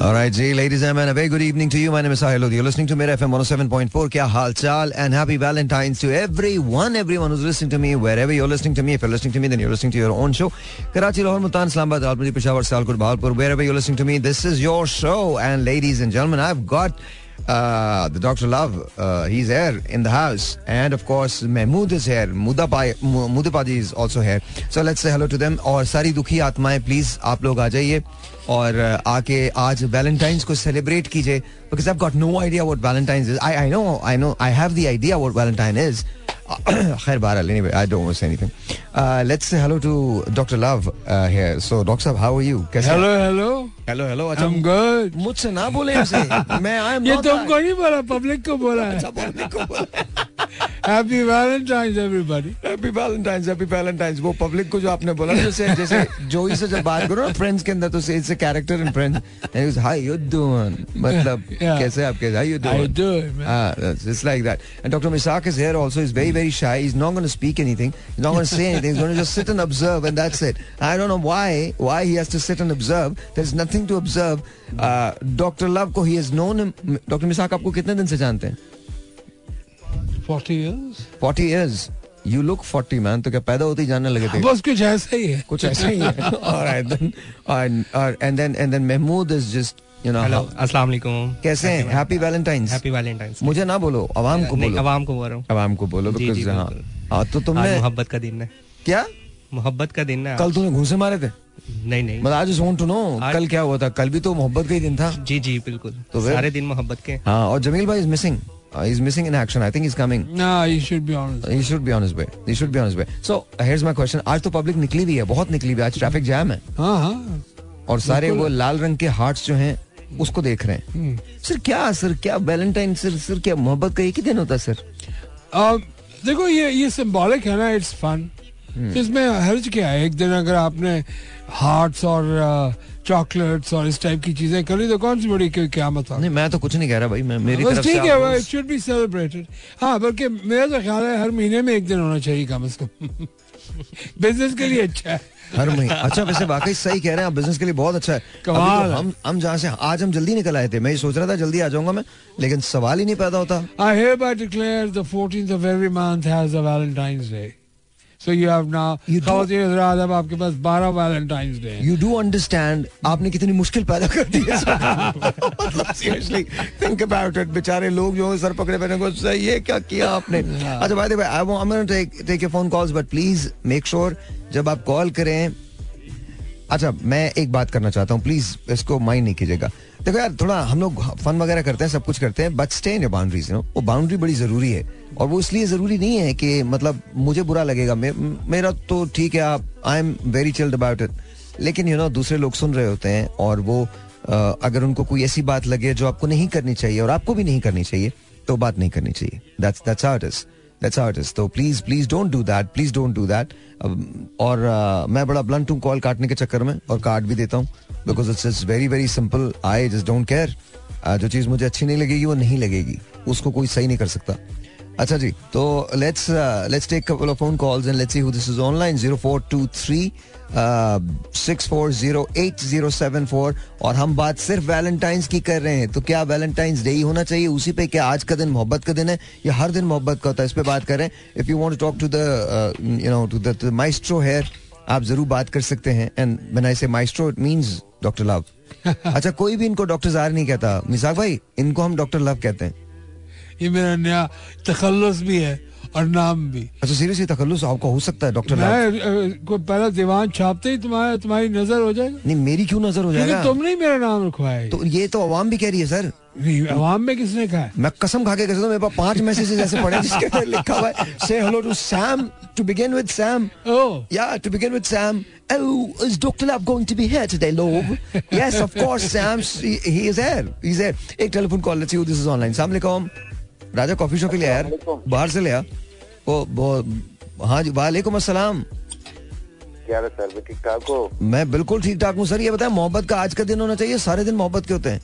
All right, ji, ladies and men, a very good evening to you. My name is Sahil You're listening to Mera FM 107.4. Kya hal chal? And happy Valentine's to everyone, everyone who's listening to me, wherever you're listening to me. If you're listening to me, then you're listening to your own show. Karachi, Lahore, Multan, Islamabad, Almadi, Peshawar, Sialkot, Bahawalpur. wherever you're listening to me, this is your show. And ladies and gentlemen, I've got uh, the Dr. Love, uh, he's here in the house. And of course, Mehmood is here. Mudapai, Mudapadi is also here. So let's say hello to them. Or Sari Dukhi Atmae, please, aap log aajaiye. और आके आज Valentine's को celebrate कीजिए because I got no idea what Valentine's is I I know I know I have the idea what Valentine is खैर बहरहाल to say anything. Uh, let's say hello to Dr. Love uh, here. So Dr. Saab how are you? कैसे hello hello. Hello hello अच्छा I'm good. मुझसे ना बोले ऐसे। मैं I am ये तुमको नहीं बोला पब्लिक को बोला है। अच्छा पब्लिक को बोला happy Valentine's everybody happy Valentine's happy Valentine's वो पब्लिक को जो आपने बोला जैसे जैसे जो ही जब बात करो ना फ्रेंड्स के अंदर तो say it's a character in Friends and is how you doing मतलब कैसे आप हाउ यू डूइंग हाँ it's like that and doctor Misaq is here also is very very shy is not gonna speak anything is not gonna say anything is gonna just sit and observe and that's it I don't know why why he has to sit and observe there is nothing to observe doctor Love को he has known doctor मिसाक आपको कितने दिन से जानते हैं? 40 years? 40 years. You look 40 man तो क्या पैदा होते ही जानने लगे थे? बस कुछ ऐसा ही है। कुछ ऐसा ही है। Then and then and then Mahmood is just you know hello अस्सलाम वालेकुम कैसे हैं? हैप्पी वैलेंटाइंस हैप्पी वैलेंटाइंस मुझे ना बोलो आवाम को बोलो। आवाम को बोल रहा हूँ। आवाम को बोलो बिकॉज़ हाँ। हाँ तो तुमने मोहब्बत का दिन है। क्या? मोहब्बत का दिन है कल तूने घूसे मारे थे? नहीं नहीं। मतलब आज वांट टू नो कल क्या हुआ था? कल भी तो मोहब्बत का ही दिन था। जी जी बिल्कुल। तो सारे दिन मोहब्बत के हाँ। और जमील भाई is missing Uh, he's missing in action. I think he's coming. No, he should be honest. He should be on his way. He should be on his way. So here's my question. आज तो public निकली हुई है बहुत निकली हुई है आज ट्रैफ़िक जैम है हाँ हाँ और सारे वो लाल रंग के हार्ट्स जो हैं उसको देख रहे हैं सर क्या सर क्या वैलेंटाइन सर सर क्या मोहब्बत का एक ही दिन होता है सर देखो ये ये सिंबॉलिक है ना इट्स फन इसमें हर्ज क्या है एक दिन अगर आपने हार्ट्स और चॉकलेट्स और इस टाइप की चीज़ें करी तो कौन सी बड़ी क्या मत नहीं मैं तो कुछ नहीं कह रहा भाई मैं मेरी तरफ़ ठीक है इट शुड बी सेलिब्रेटेड हाँ बल्कि मेरा तो ख्याल है हर महीने में एक दिन होना चाहिए कम अज कम बिज़नेस के लिए अच्छा है। हर महीने अच्छा वैसे वाकई सही कह रहे हैं आप बिज़नेस के लिए बहुत अच्छा है। कमाल तो हम हम जहाँ से आज हम जल्दी निकल आए थे मैं ये सोच रहा था जल्दी आ जाऊँगा मैं लेकिन सवाल ही नहीं पैदा होता। आई hereby declare the 14th of every month has a Valentine's Day. So you have now अब आपके पास 12 Valentine's Day you do understand आपने कितनी मुश्किल पैदा कर दी है। सीरियसली थिंक अबाउट इट बेचारे लोग जो सर पकड़े पहने को ये क्या किया आपने? अच्छा भाई भाई I want take take your phone calls but please make sure जब आप कॉल करें अच्छा मैं एक बात करना चाहता हूँ प्लीज़ इसको माइंड नहीं कीजिएगा। देखो यार थोड़ा हम लोग फन वगैरह करते हैं सब कुछ करते हैं but stay in boundaries no वो बाउंड्री बड़ी ज़रूरी है। और वो इसलिए ज़रूरी नहीं है कि मतलब मुझे बुरा लगेगा। मे, मेरा तो ठीक है आप I am very chilled about it लेकिन यू you नो know, दूसरे लोग सुन रहे होते हैं और वो आ, अगर उनको कोई ऐसी बात लगे जो आपको नहीं करनी चाहिए और आपको भी नहीं करनी चाहिए तो बात नहीं करनी चाहिए। दैट्स दैट्स दैट्स तो please please don't do that please don't do that और uh, मैं बड़ा ब्लंट हूँ कॉल काटने के चक्कर में और काट भी देता हूँ because it's is very very simple I just don't care जो चीज़ मुझे अच्छी नहीं लगेगी वो नहीं लगेगी। उसको कोई सही नहीं कर सकता। अच्छा जी तो let's let's take couple of phone calls and let's see who this is online 0423 6408 और हम बात सिर्फ़ वैलेंटाइंस की कर रहे हैं तो क्या वैलेंटाइंस डे ही होना चाहिए उसी पे क्या आज का दिन मोहब्बत का दिन है या हर दिन मोहब्बत का होता है इस पे बात कर। रहे हैं if you want to talk to the you know to the maestro here आप ज़रूर बात कर सकते हैं। And when I say maestro it means doctor Love अच्छा कोई भी इनको डॉक्टर जार नहीं कहता। मिसाक भाई इनको हम डॉक्टर लव कहते हैं। ये मेरा नया तखल्लुस भी है और नाम भी अच्छा सीरियसली तखल्लुस आपका हो सकता है डॉक्टर मैं कोई पहला दीवान छापते ही तुम्हारा तुम्हारी नज़र हो जाएगा नहीं मेरी क्यों नज़र हो जाएगा तुमने मेरा नाम रखवाया तो ये तो अवाम भी कह रही है सर अवाम में किसने कहा मैं कसम खा के कहता हूँ मेरे पास पाँच मैसेजेस ऐसे पड़े जिसके अंदर लिखा हुआ है say hello to Sam to begin with Sam या to begin with Sam Oh, is Dr. Love going to be here today, Lob? yes, of course, Sam. He, he is here. He's here. एक telephone call let's see this is online सलाम अलैकुम राजा coffee shop के लिए यार। बाहर से लिया वो हाँ जी वालेकुम असलम क्या सर? ठीक ठाक हो। मैं बिल्कुल ठीक ठाक हूँ सर। ये बताए मोहब्बत का आज का दिन होना चाहिए? सारे दिन मोहब्बत के होते हैं।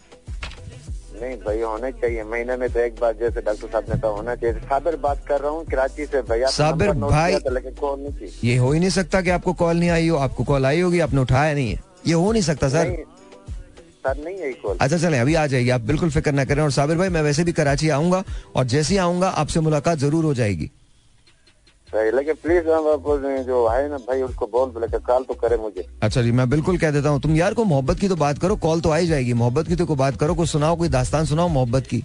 नहीं भाई होने चाहिए। महीने में तो एक बार जैसे डॉक्टर साहब ने कहा होना चाहिए। साबिर बात कर रहा हूँ कराची से। भैया साबिर भाई। कॉल नहीं ये हो ही नहीं सकता कि आपको कॉल नहीं आई हो। आपको कॉल आई होगी आपने उठाया नहीं है। ये हो नहीं सकता सर। साथ नहीं आई कॉल अच्छा चले अभी आ जाएगी। आप बिल्कुल फ़िक्र ना करें। और साबिर भाई मैं वैसे भी कराची आऊँगा और जैसे ही आऊँगा आपसे मुलाकात ज़रूर हो जाएगी। सही लेकिन प्लीज़ जो है ना भाई उसको बोल बोले कॉल तो करे मुझे। अच्छा जी मैं बिल्कुल कह देता हूँ तुम यार को मोहब्बत की तो बात करो कॉल तो आई जाएगी। मोहब्बत की तो कोई बात करो कुछ सुनाओ कोई दास्तान सुनाओ मोहब्बत की।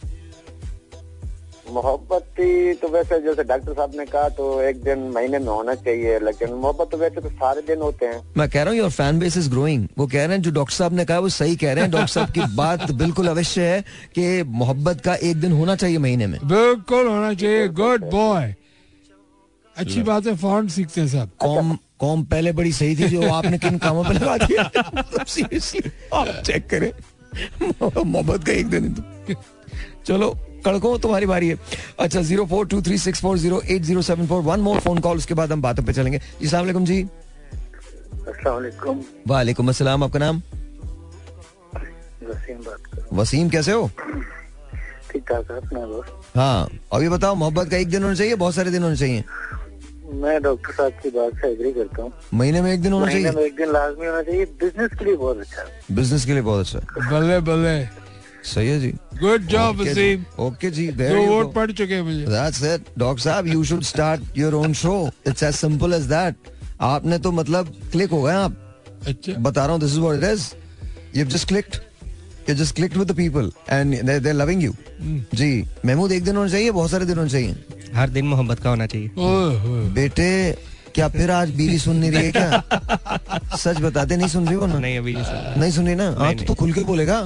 मोहब्बत थी तो वैसे जैसे डॉक्टर साहब ने कहा तो एक दिन महीने में होना चाहिए लेकिन मोहब्बत तो वैसे तो सारे दिन होते हैं। मैं कह रहा हूँ your fan base is growing वो कह रहे हैं जो डॉक्टर साहब ने कहा वो सही कह रहे हैं। डॉक्टर साहब की बात बिल्कुल अवश्य है कि मोहब्बत का एक दिन होना चाहिए महीने में। बिल्कुल होना चाहिए। गुड बॉय अच्छी बात है फ़ौरन सीखते हैं सब। कॉम कॉम पहले बड़ी सही थी जो आपने किन कामों पर लगा दिया। सीरियसली आप चेक करें। मोहब्बत का एक दिन तो। चलो। कड़को तुम्हारी बारी है। अच्छा zero four two three six four zero eight zero seven four. One more phone call उसके बाद हम बातों पे चलेंगे। जी सलाम जी। अस्सलाम वालेकुम अस्सलाम आपका नाम? वसीम बात कर वसीम कैसे हो? ठीक ठाक अपना हाँ अभी बताओ मोहब्बत का एक दिन होना चाहिए बहुत सारे दिन होने चाहिए? मैं डॉक्टर साहब की बात से एग्री करता हूँ। महीने में एक दिन होना महीने चाहिए? में एक दिन लाजमी होना चाहिए। बिज़नेस के लिए बहुत अच्छा बिज़नेस के लिए बहुत अच्छा। बल्ले बल्ले। सही है जी। Good job okay Waseem ji okay जी दो वोट. पड़ चुके हैं मुझे। That's it. डॉक्टर साहब you should start your own show it's as simple as that आपने तो मतलब क्लिक हो गए आप। अच्छा। बता रहा हूँ this is what it is you just clicked you just clicked with the people and they are loving you जी महमूद एक दिन होना चाहिए बहुत सारे दिन होने चाहिए। हर दिन मोहब्बत का होना चाहिए। बेटे क्या फिर आज बीवी सुन नहीं रही है क्या? सच बताते नहीं सुन रही हो ना? नहीं अभी नहीं सुना नहीं सुन रही ना? हाँ तो, तो खुल के बोलेगा।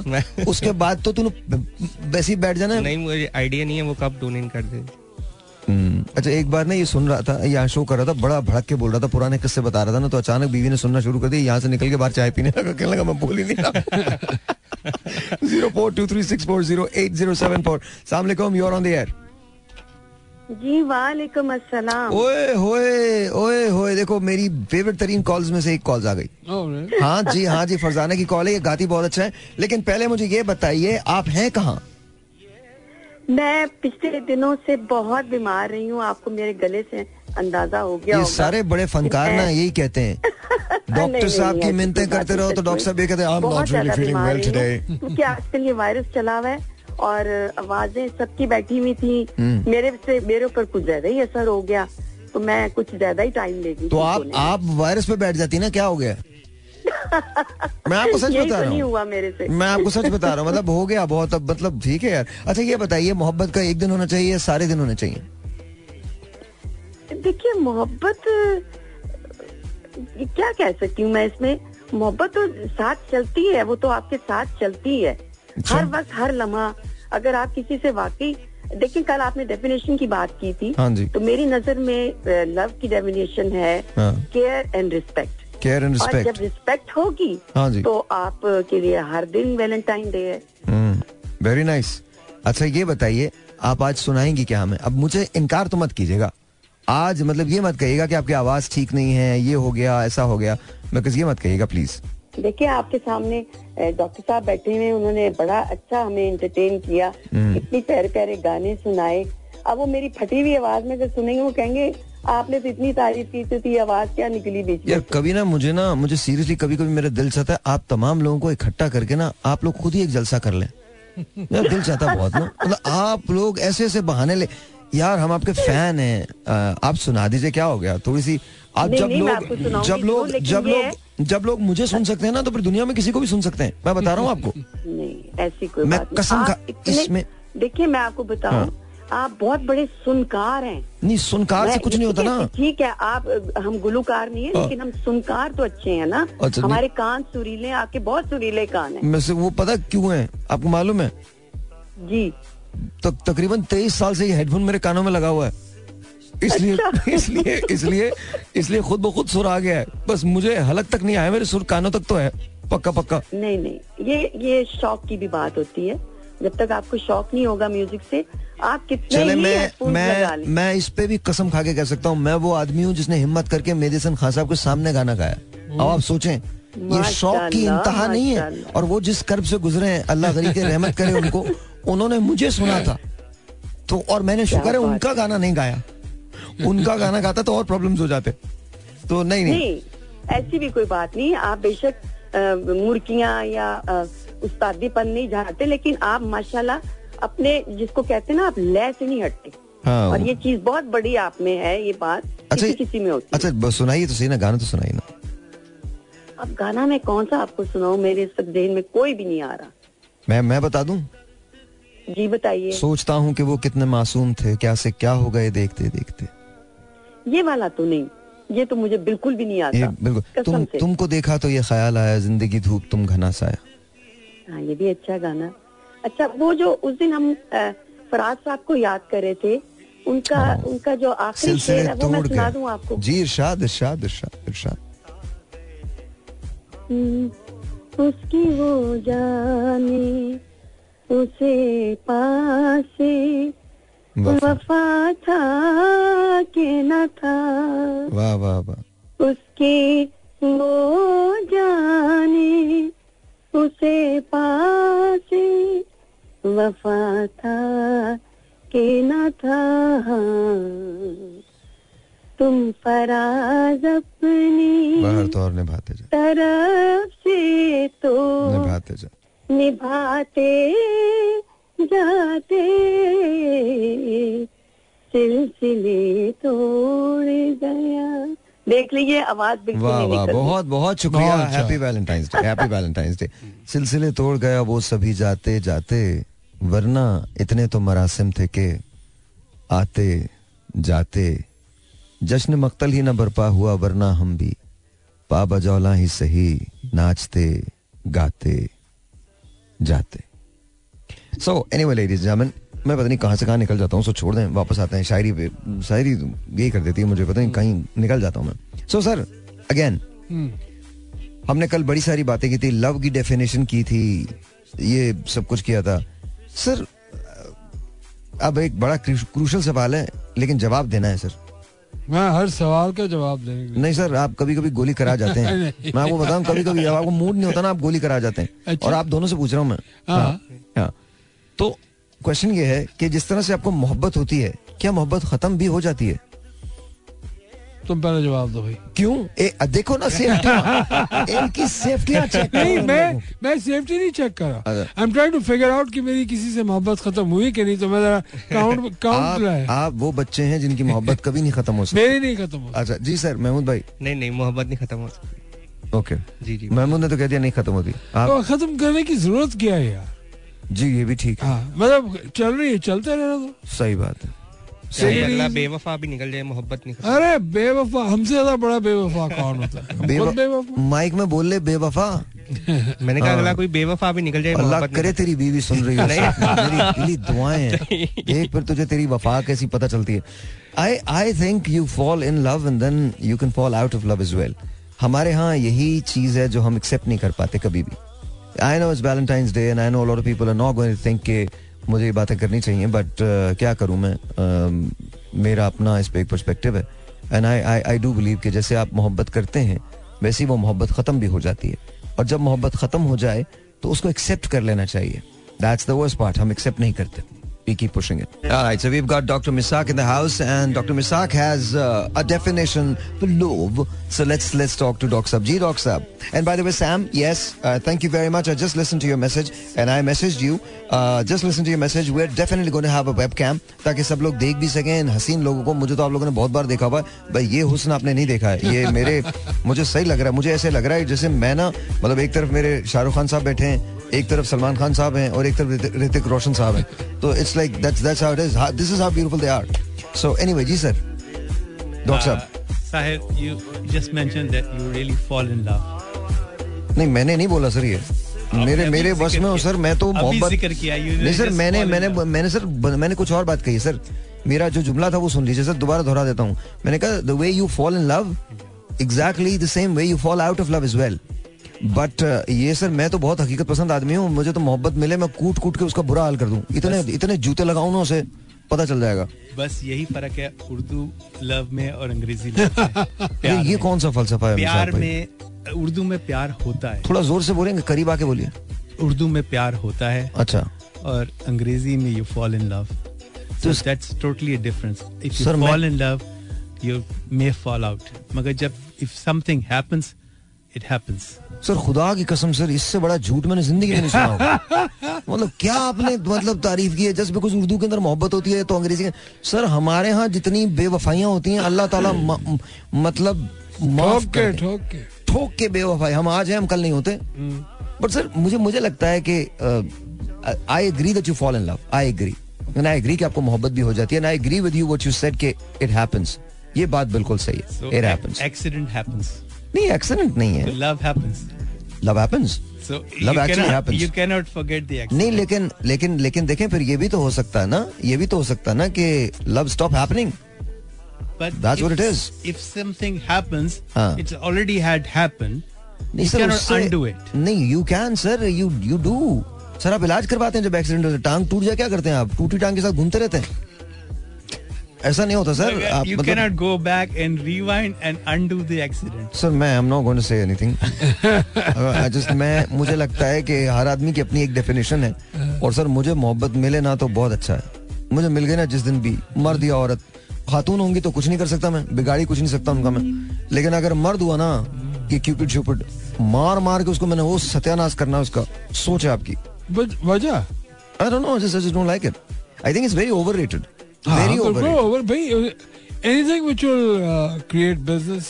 उसके बाद तो तू वैसे ही बैठ जाना। नहीं मुझे आइडिया नहीं है वो कब इन कर दे अच्छा एक बार ना ये सुन रहा था यहाँ शो कर रहा था बड़ा भड़क के बोल रहा था पुराने किस्से बता रहा था ना तो अचानक बीवी ने सुनना शुरू कर दिया यहाँ से निकल के बाहर चाय पीने लगा कहने लगा मैं बोल ही नहीं रहा। Zero four two three six four zero eight zero seven four सलाम यूर ऑन द एयर जी वालेकुम अस्सलाम। ओए होए ओए होए देखो मेरी फेवरेट तरीन कॉल्स में से एक कॉल्स आ गई। Oh, हाँ जी हाँ जी फरजाना की कॉल है ये गाती बहुत अच्छा है। लेकिन पहले मुझे ये बताइए आप हैं कहाँ? मैं पिछले दिनों से बहुत बीमार रही हूँ आपको मेरे गले से अंदाज़ा हो गया ये होगा। सारे बड़े फनकार ना यही कहते हैं। डॉक्टर साहब की मिन्नतें करते रहो तो डॉक्टर साहब ये कहते हैं I am not really feeling well today क्योंकि आजकल ये वायरस चला हुआ है। और आवाज़ें सबकी बैठी हुई थी। हम्म। मेरे से मेरे ऊपर कुछ ज़्यादा ही असर हो गया तो मैं कुछ ज़्यादा ही टाइम ले गई तो आप आप वायरस पे बैठ जाती ना क्या हो गया? मैं आपको सच बता तो रहा हूँ। मैं आपको सच बता रहा हूँ मतलब हो गया बहुत अब मतलब ठीक है यार। अच्छा ये बताइए मोहब्बत का एक दिन होना चाहिए या सारे दिन होने चाहिए? देखिए मोहब्बत क्या कह सकती हूँ मैं इसमें? मोहब्बत तो साथ चलती है वो तो आपके साथ चलती है। हर वक्त हर लम्हा अगर आप किसी से वाकई देखिए कल आपने डेफिनेशन की बात की थी। हाँ जी। तो मेरी नज़र में लव की डेफिनेशन है। Care and respect care and और जब रिस्पेक्ट रिस्पेक्ट होगी हाँ जी। तो आप के लिए हर दिन वैलेंटाइन डे है। वेरी नाइस अच्छा ये बताइए आप आज सुनाएँगी क्या हमें? अब मुझे इनकार तो मत कीजिएगा। आज मतलब ये मत कहिएगा कि आपकी आवाज़ ठीक नहीं है ये हो गया ऐसा हो गया। मैं ये मत कहिएगा प्लीज़ देखिए आपके सामने डॉक्टर साहब बैठे हुए उन्होंने बड़ा अच्छा हमें एंटरटेन किया। हम्म। इतनी प्यारे प्यारे गाने सुनाए। अब वो मेरी फटी हुई आवाज़ में अगर सुनेंगे वो कहेंगे आपने तो इतनी तारीफ़ की थी, तो आवाज़ क्या निकली बीच यार कभी ना मुझे ना मुझे सीरियसली कभी कभी मेरा दिल चाहता है आप तमाम लोगों को इकट्ठा करके ना आप लोग खुद ही एक जलसा कर लें। यार दिल चाहता बहुत ना। मतलब आप लोग ऐसे ऐसे बहाने ले। यार हम आपके फ़ैन हैं। आप सुना दीजिए क्या हो गया? थोड़ी सी आप जब लोग जब लोग जब लोग जब लोग मुझे सुन सकते हैं ना तो फिर दुनिया में किसी को भी सुन सकते हैं। मैं बता रहा हूँ आपको। नहीं ऐसी कोई मैं बात नहीं। कसम इसमें- देखिए मैं आपको बताऊँ हाँ। आप बहुत बड़े सुनकार हैं। नहीं सुनकार से कुछ नहीं होता ना। ठीक है आप हम गुलूकार नहीं है हाँ। लेकिन हम सुनकार तो अच्छे हैं ना। अच्छा, हमारे कान सुरीले आपके बहुत सुरीले कान हैं। मैं से वो पता क्यों है? आपको मालूम है? जी। तो तकरीबन तेईस साल से ये हेडफोन मेरे कानों में लगा हुआ है। इसलिए अच्छा। इसलिए इसलिए इसलिए खुद ब खुद सुर आ गया है। बस मुझे हलक तक नहीं आया मेरे सुर कानों तक तो है। पक्का पक्का। नहीं नहीं। ये ये शौक की भी बात होती है। जब तक आपको शौक नहीं होगा म्यूज़िक से आप कितने चले ही मैं मैं मैं इस पे भी कसम खा के कह सकता हूँ मैं वो आदमी हूँ जिसने हिम्मत करके मेदिसन खान साहब के सामने गाना गाया। अब आप सोचें ये शौक की इंतहा नहीं है। और वो जिस कर्ब से गुजरे हैं अल्लाह गरी के रहमत करे उनको उन्होंने मुझे सुना था। तो और मैंने शुक्र है उनका गाना नहीं गाया। उनका गाना गाता तो और प्रॉब्लम्स हो जाते। तो नहीं नहीं। ऐसी भी कोई बात नहीं आप बेशक अ, या उस्तादीपन नहीं झाड़ते लेकिन आप माशाल्लाह अपने जिसको कहते हैं ना आप लय से नहीं हटते। हाँ और ये चीज़ बहुत बड़ी आप में है ये बात अच्छा किसी किसी में होती है। अच्छा सुनाइए तो सही ना गाना तो सुनाइए ना। अब गाना मैं कौन सा आपको सुनाऊं मेरे इस वक्त जहन में कोई भी नहीं आ रहा। मैं मैं बता दूँ? जी बताइए। सोचता हूँ कि वो कितने मासूम थे क्या से क्या हो गए देखते देखते ये वाला तो नहीं। ये तो मुझे बिल्कुल भी नहीं आता। बिल्कुल। तुम तुमको देखा तो ये ख्याल आया ज़िंदगी धूप तुम घना साया। हाँ ये भी अच्छा गाना। अच्छा वो जो उस दिन हम फराज साहब को याद कर रहे थे उनका हाँ। उनका जो आखिरी शेर है वो मैं सुना दूँ आपको? जी इरशाद इरशाद इरशाद इरशाद। हम्म, उसकी वो जाने उसे पासे वफा था कि न था। वाह वाह वाह। उसके वो जाने उसे पासे। वफा था कि न था। तुम फराज अपनी बाहर तो और निभाते जा तरफ़ से तो निभाते जा निभाते जाते। सिलसिले तोड़ गया। देख लीजिए आवाज़ बिल्कुल वाह वाह बहुत बहुत शुक्रिया। Happy Valentine's Day happy Valentine's Day सिलसिले तोड़ गया वो सभी जाते जाते। वरना इतने तो मरासिम थे के आते जाते। जश्न मक्तल ही न बरपा हुआ वरना हम भी। पा बजौला ही सही नाचते गाते जाते। सो एनीवे लेडीज़ जेंटलमैन मैं पता नहीं कहाँ से कहाँ निकल जाता हूँ सो छोड़ दें वापस आते हैं। शायरी पे शायरी यही कर देती है मुझे पता नहीं कहीं निकल जाता हूँ मैं। सो सर अगेन हमने कल बड़ी सारी बातें की थी लव की डेफिनेशन की थी ये सब कुछ किया था। सर अब एक बड़ा क्रूशल सवाल है लेकिन जवाब देना है सर मैं हर सवाल का जवाब लिए नहीं सर आप कभी कभी गोली करा जाते हैं। मैं आपको बताऊँ कभी कभी आपको मूड नहीं होता ना आप गोली करा जाते हैं। अच्छा। और आप दोनों से पूछ रहा हूँ मैं। हाँ। हाँ। तो क्वेश्चन ये है कि जिस तरह से आपको मोहब्बत होती है क्या मोहब्बत खत्म भी हो जाती है? तुम पहले जवाब दो भाई। क्यों? ए, देखो ना सेफ्टी इनकी सेफ्टियाँ चेक नहीं मैं मैं सेफ्टी नहीं चेक कर रहा। I am trying to figure out कि मेरी किसी से मोहब्बत खत्म हुई कि नहीं तो मैं जरा काउंट काउंट आप, लाए आप वो बच्चे हैं जिनकी मोहब्बत कभी नहीं खत्म हो सकती। मेरी नहीं खत्म हुई अच्छा जी सर महमूद भाई। नहीं नहीं मोहब्बत नहीं खत्म हो सकती। ओके। जी जी। महमूद ने तो कह दिया नहीं खत्म होती। तो खत्म करने की ज़रूरत क्या है यार? जी ये भी ठीक है। हाँ मतलब चल रही है चलते रहना तो सही बात है। बेवफा भी निकल जाए मोहब्बत नहीं खत्म अरे बेवफा हमसे ज़्यादा बड़ा बेवफा कौन होता है? बेवफा बेवफा। माइक में बोल ले बेवफा। मैंने कहा अगला कोई बेवफा भी निकल जाए अल्लाह करे तेरी बीवी सुन रही हो। नहीं। मेरी दिली दुआएँ। हैं एक फिर तुझे तेरी वफा कैसी पता चलती है। I I think you fall in love and then you can fall out of love is well हमारे यहाँ यही चीज़ है जो हम एक्सेप्ट नहीं कर पाते कभी भी। I know it's Valentine's Day and I know lot of people are not going to think के मुझे ये बातें करनी चाहिए बट क्या करूँ मैं? Uh, मेरा अपना इस पर एक पर्सपेक्टिव है। And I I I do believe कि जैसे आप मोहब्बत करते हैं वैसे ही वो मोहब्बत खत्म भी हो जाती है। और जब मोहब्बत खत्म हो जाए तो उसको एक्सेप्ट कर लेना चाहिए। दैट्स द वर्स्ट पार्ट हम एक्सेप्ट नहीं करते। We keep pushing it. All right, so we've got Dr. Misak in the house, and Dr. Misak has uh, a definition for love. So let's let's talk to Doc Sab. Ji, Doc Sab. And by the way, Sam, yes, uh, thank you very much. I just listened to your message, and I messaged you. Uh, just listen to your message. We're definitely going to have a webcam ताकि सब लोग देख भी सकें हसीन लोगों को मुझे तो आप लोगों ने बहुत बार देखा हुआ है भाई ये हुस्न आपने नहीं देखा है ये मेरे मुझे सही लग रहा है मुझे ऐसे लग रहा है जैसे मैं ना मतलब एक तरफ़ मेरे शाहरुख खान साहब बैठे हैं एक तरफ़ सलमान खान साहब हैं और एक तरफ़ ऋतिक- रोशन साहब हैं। तो it's like that's that's how it is this is how beautiful they are so anyway ji sir doctor साहब. Uh, Sahib, you just mentioned that you really fall in love. नहीं मैंने नहीं बोला सर ये। मेरे मेरे बस में हो सर मैं तो मोहब्बत ज़िक्र किया, you नहीं सर मैंने मैंने मैंने सर मैंने कुछ और बात कही सर मेरा जो जुमला था वो सुन लीजिए सर दोबारा दोहरा देता हूँ। मैंने कहा the way you fall in love exactly the same way you fall out of love is well but ये सर मैं तो बहुत हकीकत पसंद आदमी हूँ। मुझे तो मोहब्बत मिले मैं कूट कूट के उसका बुरा हाल कर दूँ। इतने इतने जूते लगाऊँ ना उसे पता चल जाएगा। बस यही फ़र्क है उर्दू लव में और अंग्रेज़ी लव में। ये, ये में। कौन सा फलसफा है प्यार में उर्दू में प्यार होता है। थोड़ा ज़ोर से बोलेंगे करीब आके बोलिए। उर्दू में प्यार होता है अच्छा। और अंग्रेज़ी में यू फॉल इन लव तो so that's totally a difference if you Sir, मैं- fall in love you may fall out मगर जब if something happens it happens. Sir खुदा की कसम सर इससे बड़ा झूठ मैंने ज़िंदगी में नहीं सुना मतलब क्या आपने मतलब तारीफ़ की है? जस्ट बिकॉज़ उर्दू के अंदर मोहब्बत होती है तो अंग्रेज़ी के सर हमारे यहाँ जितनी बेवफाइयाँ होती हैं अल्लाह ताला म- मतलब माफ़ ठोक कर के। ठोक के बेवफाई। हम आज हैं हम कल नहीं होते। बट सर मुझे मुझे लगता है कि I agree that you fall in love I agree and I agree कि आपको मोहब्बत भी हो जाती है। And I agree with you what you said कि इट हैपेंस ये बात बिल्कुल सही है। It happens accident happens. नहीं एक्सीडेंट नहीं है। Love happens love happens love actually happens you can not forget the accident नहीं लेकिन लेकिन लेकिन देखें फिर ये भी तो हो सकता है ना ये भी तो हो सकता है ना कि love stop happening but that's what it is if something happens it's already had happened नहीं सर अनडू इट नहीं you can sir you you do sir आप इलाज करवाते हैं जब एक्सीडेंट होता है टांग टूट जाए क्या करते हैं आप? टूटी टांग के साथ घूमते रहते हैं? ऐसा नहीं होता सर। आप you मतलब cannot go back and rewind and undo the accident. Sir मैं I am not going to say anything I just मैं मुझे लगता है कि हर आदमी की अपनी एक डेफिनेशन है। और सर मुझे मोहब्बत मिले ना तो बहुत अच्छा है। मुझे मिल गई ना जिस दिन भी मर्द या औरत। खातून होंगी तो कुछ नहीं कर सकता मैं बिगाड़ी कुछ नहीं सकता उनका मैं। लेकिन अगर मर्द हुआ ना कि क्यूपिड शुपिड मार मार के उसको मैंने वो सत्यानाश करना उसका सोच है आपकी। वजह? I don't know just I don't like it I think it's very overrated very overrated भाई anything which will uh, create business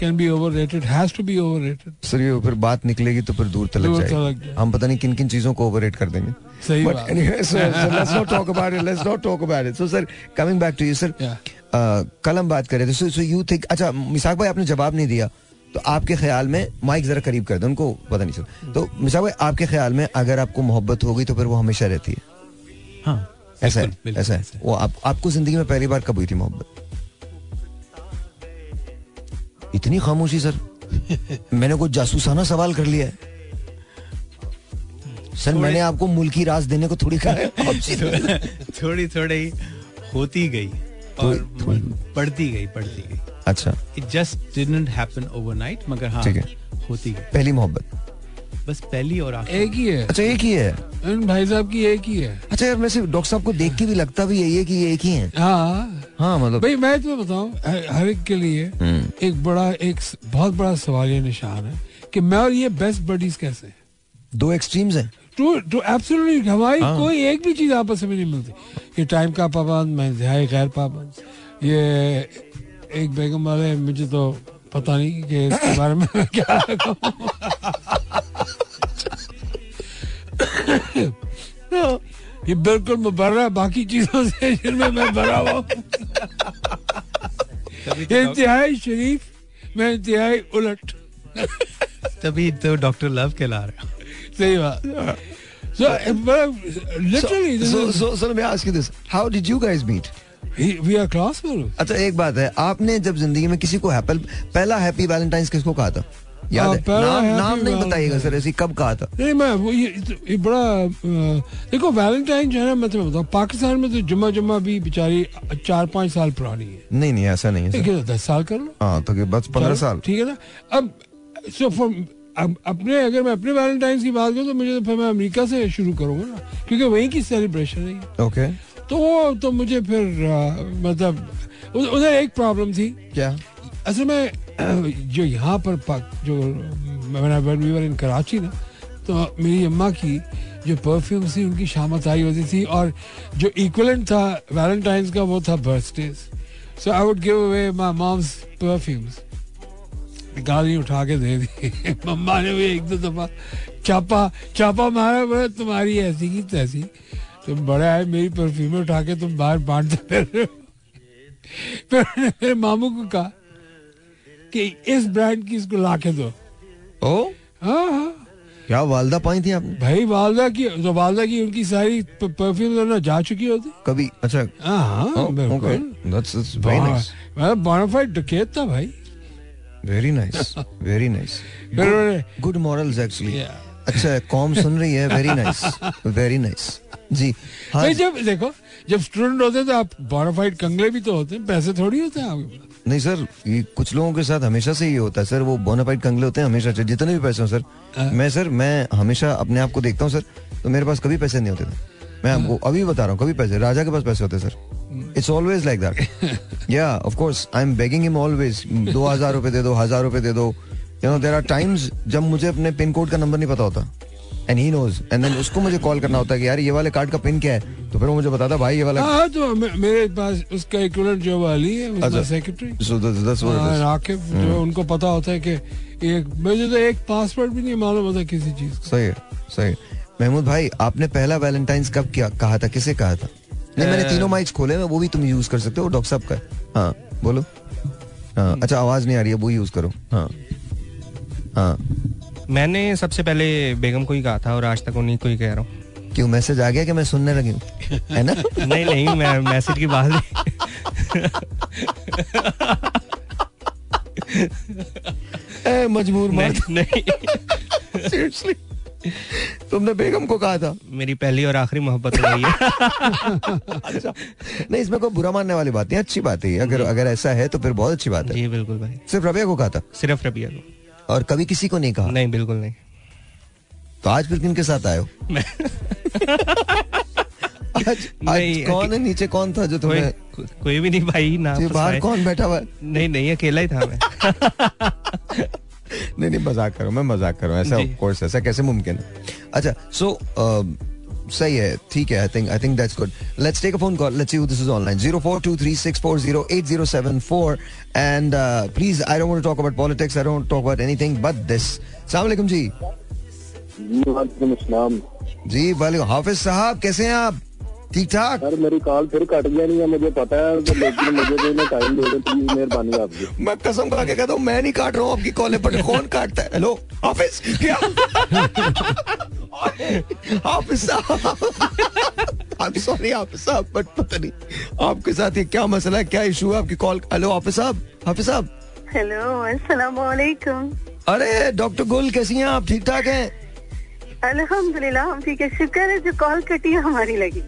can be overrated has to be overrated sir ये फिर बात निकलेगी तो फिर दूर तलक दूर तलक जाएगी हम पता नहीं किन किन चीज़ों को ओवररेट कर देंगे सही बात anyway, so, so let's not talk about it. Let's not talk about it. So, sir, coming back to you, sir. Yeah. Uh, कल हम बात कर रहे थे. So, so you think, अच्छा, मिसाक भाई आपने जवाब नहीं दिया. तो आपके ख्याल में माइक जरा करीब कर दो उनको पता नहीं सर तो मिसाक भाई आपके ख्याल में अगर आपको मोहब्बत हो गई तो फिर वो हमेशा रहती है हाँ ऐसा है ऐसा है। वो आप, आपको ज़िंदगी में पहली बार कब हुई थी मोहब्बत? इतनी खामोशी सर। मैंने कुछ जासूसाना सवाल कर लिया है। सर मैंने आपको मुल्की राज देने को थोड़ी कहा है। थोड़ी थोड़ी होती गई और पढ़ती गई पढ़ती गई। अच्छा। It just didn't happen overnight मगर हाँ। होती गई। पहली मोहब्बत? बस पहली और आखिरी। एक ही है। अच्छा एक ही है। भाई साहब की एक ही है। अच्छा यार वैसे डॉक्टर साहब को देख के भी लगता भी यही है कि ये एक ही है। हाँ। हाँ मतलब भाई मैं तुम्हें बताऊँ हर एक के लिए हम्म, एक बड़ा एक बहुत बड़ा सवाल ये निशान है कि मैं और ये बेस्ट बडीज कैसे हैं? दो एक्सट्रीम्स हैं। टू टू एब्सोल्युटली हमारी हाँ। कोई एक भी चीज़ आपस में नहीं मिलती। ये टाइम का पाबंद मैं इंतहाई गैर पाबंद। ये एक बेगम वाले मुझे तो पता नहीं कि इसके बारे में क्या ये बिल्कुल मुबर्रा है बाकी चीज़ों से जिनमें मैं भरा हुआ हूँ। तो, इंतहाई शरीफ मैं इंतहाई उलट तभी तो डॉक्टर लव कहला रहा सही बात So, literally, so, is- so, so let me ask you this. How did you guys meet? we, we are classmates. अच्छा एक बात है आपने जब ज़िंदगी में किसी को हैप्पी पहला हैप्पी वैलेंटाइंस किसको कहा था याद हाँ, नाम नाम नहीं बताइएगा सर ऐसी कब कहा था? नहीं मैं वो ये, ये बड़ा अ, देखो वैलेंटाइन जो है ना मैं तुम्हें बताऊँ पाकिस्तान में तो जुम्मा जुम्मा भी बेचारी चार पाँच साल पुरानी है। नहीं नहीं ऐसा नहीं है है दस साल कर लो। हाँ तो बस पंद्रह साल। ठीक है ना? अब सो फॉर अब अपने अगर मैं अपने वैलेंटाइन की बात करूँ तो मुझे तो फिर मैं अमेरिका से शुरू करूँगा ना क्योंकि वहीं की सेलिब्रेशन है। ओके तो वो तो मुझे फिर मतलब उधर एक प्रॉब्लम थी। क्या? असल में जो यहाँ पर जो were in कराची ना तो मेरी अम्मा की जो परफ्यूम थी, उनकी शामत आई होती थी और जो इक्वलेंट था वैलेंटाइंस का वो था birthdays so I would give away my mom's perfumes गाली उठा के दे दी। मम्मा ने भी एक दो दफ़ा, चापा चापा मारा, बोला, तुम्हारी ऐसी की तैसी। तुम बड़े आए, मेरी परफ्यूम उठा के तुम बाहर बांटते रहे फिर मेरे मामू को कहा कि इस ब्रांड की इसको ला के दो। ओ? हाँ हाँ। क्या वालदा पाई थी आपने? भाई वालदा की तो वालदा की उनकी सारी परफ्यूम ना जा चुकी होती। कभी? अच्छा। हाँ हाँ बोनाफाइड डकैत था भाई। Very nice very nice good morals actually Yeah. अच्छा कॉम सुन रही है. वेरी नाइस वेरी नाइस जी। हाँ जब देखो जब स्टूडेंट होते हैं तो आप बोनाफाइड कंगले भी तो होते हैं पैसे थोड़ी होते हैं आपके पास। नहीं सर ये कुछ लोगों के साथ हमेशा से ये होता है सर वो बोनाफाइड कंगले होते हैं हमेशा जितने भी पैसे हो सर। हाँ। मैं सर मैं हमेशा अपने आप को देखता हूँ सर तो मेरे पास कभी पैसे नहीं होते थे। मैं आपको अभी बता रहा हूँ कभी पैसे राजा के पास पैसे होते sir. It's always like that या of course I am begging him always दो हज़ार रुपए दे दो हज़ार रुपए दे दो। You know there are times जब मुझे अपने पिन कोड का नंबर नहीं पता होता। And he knows and then उसको मुझे कॉल करना होता है कि यार ये वाले कार्ड का पिन क्या है? तो फिर वो मुझे बताता भाई ये वाला हाँ तो मेरे पास उसका इक्विवेलेंट जो वाली है। Secretary so that's what it is जो उनको पता होता है कि एक मुझे तो एक पासवर्ड भी नहीं मालूम होता किसी चीज़ का। सही है सही महमूद भाई आपने पहला वैलेंटाइंस कब क्या कहा था किसे कहा था? नहीं मैंने तीनों माइक्स खोले हैं वो भी तुम यूज़ कर सकते हो डॉक्टर साहब का हाँ। बोलो। हाँ अच्छा आवाज़ नहीं आ रही है वो यूज़ करो। हाँ हाँ। मैंने सबसे पहले बेगम को ही कहा था और आज तक उन्हीं को ही कह रहा हूँ। क्यों मैसेज आ गया कि मैं सुनने लगी हूँ? है ना? नहीं नहीं मैं मैसेज की बात नहीं। मजबूर मर्द। नहीं, नहीं सीरियसली तुमने बेगम को कहा था? मेरी पहली और आखिरी मोहब्बत हो गई है। अच्छा। नहीं इसमें कोई बुरा मानने वाली बात नहीं अच्छी बात है अगर अगर ऐसा है तो फिर बहुत अच्छी बात है। जी बिल्कुल भाई। सिर्फ़ रबिया को कहा था? सिर्फ़ रबिया को। और कभी किसी को नहीं कहा? नहीं बिल्कुल नहीं। तो आज फिर किनके साथ आए हो? मैं आज, आज कौन है? नीचे कौन था जो कोई तुम्हें को- कोई भी नहीं भाई ना बाहर कौन बैठा हुआ नहीं नहीं अकेला ही था मैं। नहीं नहीं मज़ाक करो मैं मज़ाक करूँ ऐसा कोर्स ऐसा कैसे मुमकिन है? अच्छा सो सही है ठीक है I think I think that's good let's take a phone call let's see who this is online 0423640807 and please I don't want to talk about politics I don't talk about anything but this अस्सलाम वालेकुम जी जी वालेकुम हाफिज साहब कैसे हैं आप ठीक ठाक sir मेरी कॉल फिर कट गया नहीं है मुझे पता है तो लेकिन मुझे तो इन्हें टाइम दे दो प्लीज़ मेहरबानी आपकी। मैं कसम खा के कहता हूँ मैं नहीं काट रहा हूँ आपकी कॉल पर कौन काटता है? हेलो हाफिज क्या? हाफिज साहब। I'm सॉरी हाफिज साहब बट पता नहीं आपके साथ ये क्या मसला है क्या इशू है आपकी कॉल हेलो हाफिज साहब? हाफिज साहब? हेलो अस्सलाम वालेकुम अरे डॉक्टर गोल कैसी हैं आप? ठीक ठाक हैं? अल्हम्दुलिल्लाह हम ठीक है। शुक्र है जो कॉल कटी है हमारी लगी।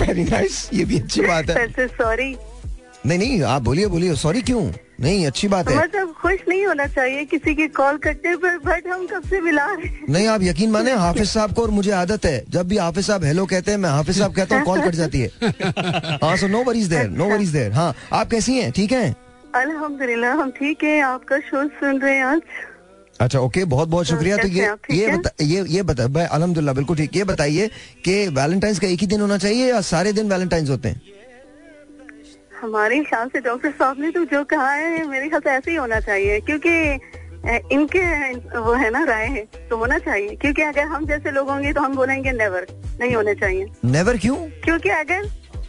वेरी नाइस ये भी अच्छी बात है। सॉरी नहीं नहीं आप बोलिए बोलिए। सॉरी क्यों? नहीं अच्छी बात है। मतलब खुश नहीं होना चाहिए किसी की कॉल कटने पर बट हम कब से मिला रहे नहीं आप यकीन माने हाफिज साहब को और मुझे आदत है। जब भी हाफिज साहब हेलो कहते हैं मैं हाफिज साहब कहता हूँ कॉल कट जाती है। हाँ so no worries there no worries there हाँ आप कैसी हैं? ठीक हैं? अल्हम्दुलिल्लाह हम ठीक है। आपका शो सुन रहे हैं आज? अच्छा ओके बहुत बहुत शुक्रिया। तो ये ये बता ये ये बता भाई अल्हम्दुलिल्लाह बिल्कुल ठीक। ये बताइए कि वैलेंटाइंस का एक ही दिन होना चाहिए या सारे दिन वैलेंटाइंस होते हैं? हमारे ख्याल से डॉक्टर साहब ने तो जो कहा है मेरे ख्याल से ऐसे ही होना चाहिए। क्योंकि इनके वो है ना राय है तो होना चाहिए। क्योंकि अगर हम जैसे लोग होंगे तो हम बोलेंगे नेवर नहीं होने चाहिए। नेवर क्यों? क्योंकि अगर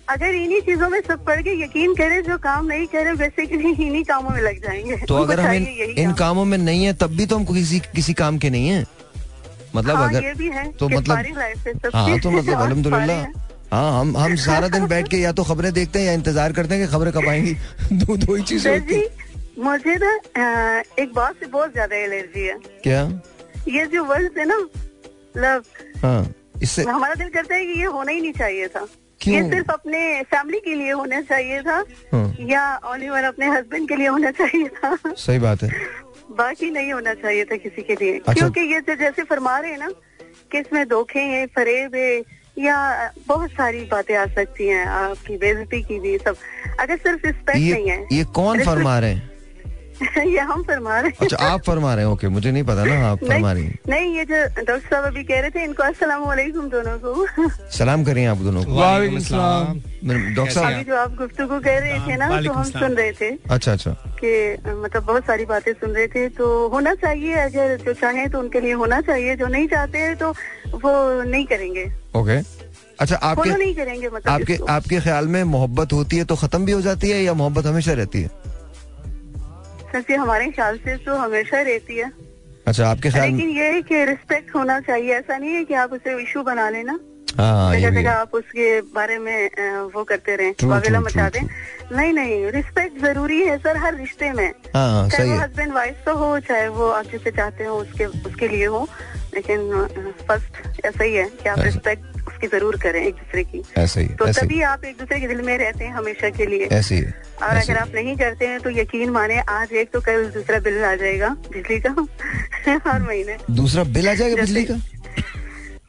अगर इन्हीं चीज़ों में सब पढ़ के यकीन करे जो काम नहीं करे बेसिकली इन्हीं कामों में लग जाएँगे। तो अगर हम इन, इन काम। कामों में नहीं है तब भी तो हम किसी किसी काम के नहीं है। मतलब हाँ, अगर ये भी है तो मतलब है। हाँ तो मतलब फारिग है। हम हम सारा दिन बैठ के या तो खबरें देखते हैं या इंतज़ार करते हैं कि खबरें कब आएँगी दो दो ही चीज़ें मुझे ना एक बात से बहुत ज़्यादा एलर्जी है क्या ये जो वर्ड है ना लव हाँ इससे हमारा दिल करता है कि ये होना ही नहीं चाहिए था क्यों? ये सिर्फ़ अपने फैमिली के लिए होना चाहिए था हाँ। या ओनली अपने हस्बैंड के लिए होना चाहिए था सही बात है बाकी नहीं होना चाहिए था किसी के लिए अच्छा। क्योंकि ये जो जैसे फरमा रहे हैं ना कि इसमें धोखे हैं फरेब है या बहुत सारी बातें आ सकती हैं आपकी बेजती की भी सब। अगर सिर्फ़ रिस्पेक्ट नहीं है। ये कौन फरमा रहे हैं? ये हम फरमा रहे हैं। अच्छा आप फरमा रहे हैं? ओके मुझे नहीं पता ना आप फरमा रही नहीं, ये जो डॉक्टर साहब अभी कह रहे थे इनको अस्सलाम वालेकुम दोनों को। सलाम करें आप दोनों को। वालेकुम अस्सलाम मेरे- डॉक्टर अभी साहब जो आप गुफ्तगू कह रहे थे ना तो हम सुन रहे थे अच्छा अच्छा। कि मतलब बहुत सारी बातें सुन रहे थे तो होना चाहिए अगर जो चाहे तो उनके लिए होना चाहिए जो नहीं चाहते हैं तो वो नहीं करेंगे। ओके अच्छा आपके नहीं करेंगे मतलब आपके आपके ख्याल में मोहब्बत होती है तो खत्म भी हो जाती है या मोहब्बत हमेशा रहती है? सर जी हमारे ख्याल से तो हमेशा रहती है। अच्छा आपके ख्याल लेकिन ये है कि रिस्पेक्ट होना चाहिए। ऐसा नहीं है कि आप उसे इशू बना लेना जगह जगह आप उसके बारे में वो करते रहे true, मचा दें। नहीं नहीं रिस्पेक्ट ज़रूरी है सर हर रिश्ते में। हाँ हाँ चाहे वो हस्बैंड वाइफ तो हो चाहे वो आप जिसे चाहते हो उसके उसके लिए हो। लेकिन फ़र्स्ट ऐसा ही है कि आप रिस्पेक्ट उसकी ज़रूर करें एक दूसरे की। ऐसे ही तो ऐसे तभी ही। आप एक दूसरे के दिल में रहते हैं हमेशा के लिए। ऐसे ही और ऐसे अगर आप नहीं करते हैं तो यकीन माने आज एक तो कल दूसरा बिल आ जाएगा बिजली का हर महीने। दूसरा बिल आ जाएगा बिजली का?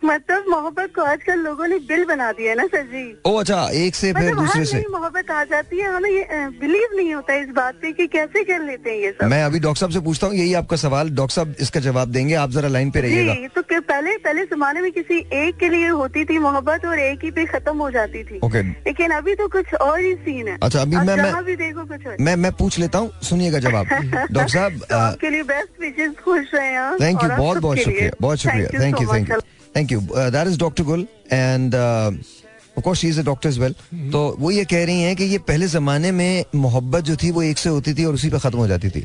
मतलब मोहब्बत को आजकल लोगों ने बिल बना दिया है ना सर जी। ओ अच्छा एक से फिर मतलब दूसरे हर से मोहब्बत आ जाती है हमें ये बिलीव नहीं होता इस बात पे कि कैसे कर लेते हैं ये सब। मैं अभी डॉक्टर साहब से पूछता हूँ यही आपका सवाल डॉक्टर साहब इसका जवाब देंगे आप जरा लाइन पे रहिएगा। तो पहले पहले जमाने में किसी एक के लिए होती थी मोहब्बत और एक ही पे खत्म हो जाती थी। ओके। लेकिन अभी तो कुछ और ही सीन है। अच्छा, अभी मैं- मैं- जहाँ भी देखो कुछ मैं मैं पूछ लेता हूँ सुनिएगा जवाब। डॉक्टर साहब तो आपके लिए बेस्ट विशेष खुश रहे थैंक यू बहुत बहुत शुक्रिया बहुत शुक्रिया thank you thank you. Thank you that is doctor Gul and of course she is a doctor as well तो वो ये कह रही हैं कि ये पहले जमाने में मोहब्बत जो थी वो एक से होती थी और उसी पे खत्म हो जाती थी।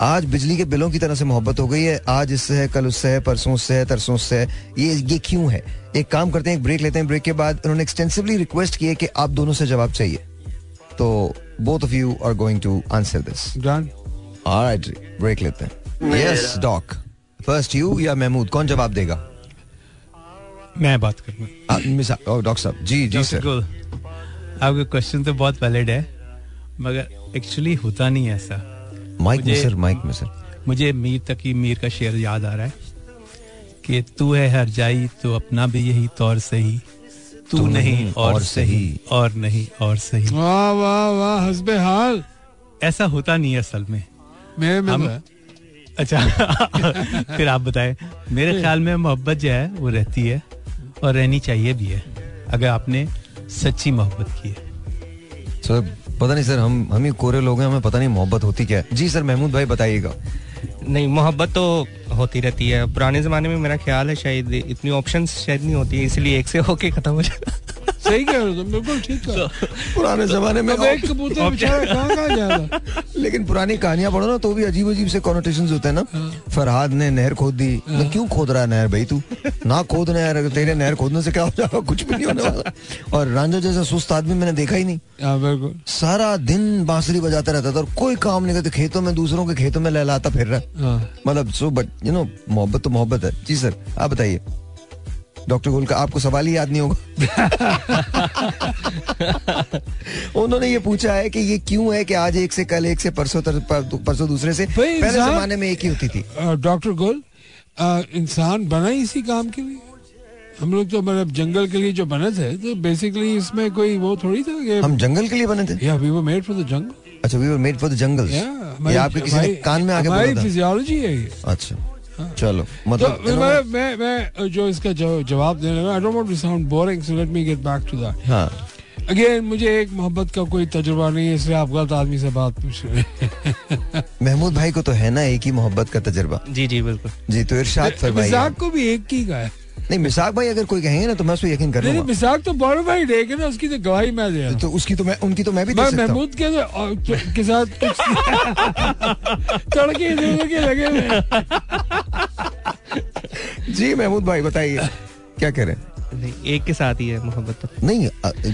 आज बिजली के बिलों की तरह से मोहब्बत हो गई है। आज इससे है कल उससे है परसों उससे है तरसों उससे है। ये ये क्यों है? एक काम करते हैं एक ब्रेक लेते हैं। ब्रेक के बाद उन्होंने एक्सटेंसिवली रिक्वेस्ट की है कि आप दोनों से जवाब चाहिए। तो both of you are going to answer this break लेते हैं। यस डॉक फ़र्स्ट यू या महमूद कौन जवाब देगा? मैं बात करूँगा। डॉक्टर साहब जी जी सर. आपका क्वेश्चन तो बहुत वैलिड है मगर एक्चुअली होता नहीं है ऐसा। माइक में मुझे- सर माइक में सर। मुझे मीर तकी मीर का शेर याद आ रहा है कि तू है हर जाई तो अपना भी यही तौर सही। तू नहीं नहीं और और सही और नहीं और सही। वाह वाह वाह हसबे हाल। ऐसा होता नहीं है असल में। मेरे में हम- तो अच्छा फिर आप बताएँ। मेरे ख्याल में मोहब्बत जो है वो रहती है। और रहनी चाहिए भी है अगर आपने सच्ची मोहब्बत की है। सर पता नहीं सर हम हम ही कोरे लोग हैं हमें पता नहीं मोहब्बत होती क्या है। जी सर महमूद भाई बताइएगा। नहीं मोहब्बत तो होती रहती है। पुराने जमाने में मेरा ख्याल है शायद इतनी ऑप्शंस शायद नहीं होती है इसलिए एक से होके खत्म हो जाता। सही कह रहे हो तुम बिल्कुल ठीक कह पुराने जमाने में एक कबूतर बेचारा कहाँ कहाँ जा रहा? लेकिन पुरानी कहानियाँ पढ़ो ना तो भी अजीब अजीब से कॉनोटेशन होते हैं ना। फरहाद ने नहर खोद दी। मैं क्यों खोद रहा है नहर भाई तू? ना खोद नहर तेरे नहर खोदने से क्या हो जाएगा? कुछ भी नहीं होने वाला। और रांझा जैसा सुस्त आदमी मैंने देखा ही नहीं। हाँ बिल्कुल। सारा दिन बांसुरी बजाता रहता था और कोई काम नहीं करते। खेतों में दूसरों के खेतों में लहलाता फिर रहा। हाँ। मतलब सो बट यू नो मोहब्बत तो मोहब्बत है। जी सर आप बताइए। डॉक्टर गोल का आपको सवाल ही याद नहीं होगा। उन्होंने ये पूछा है कि ये क्यों है कि आज एक से कल एक से परसों तर, पर, परसों दूसरे से पहले जमाने में एक ही होती थी। डॉक्टर गुल इंसान बना ही इसी काम के लिए। हम लोग तो मतलब जंगल के लिए जो बने थे तो बेसिकली इसमें कोई वो थोड़ी था कि हम जंगल के लिए बने थे या we were made for the jungle अच्छा we were made for the jungle ये आपके किसी ने कान में आके बोला था। फिजियोलॉजी है ये। अच्छा। चलो तो मतलब मैं मैं मैं जो इसका जो जवाब देने लगा I don't want to sound boring so let me get back to that हाँ। अगेन मुझे एक मोहब्बत का कोई तजुर्बा नहीं है इसलिए आप गलत आदमी से बात पूछ रहे हैं। महमूद भाई को तो है ना एक ही मोहब्बत का तजुर्बा। जी जी बिल्कुल। जी तो इरशाद फरमाइए। को भी एक ही का है नहीं मिसाक भाई अगर कोई कहेंगे ना तो मैं उसको यकीन कर नहीं मिसाक तो बारो भाई देखे ना उसकी तो गवाही मैं दे तो उसकी तो मैं उनकी तो मैं भी मैं महमूद के तो- तो- के साथ तड़के के लगे जी महमूद भाई बताइए क्या कह रहे हैं? नहीं एक के साथ ही है मोहब्बत तो। नहीं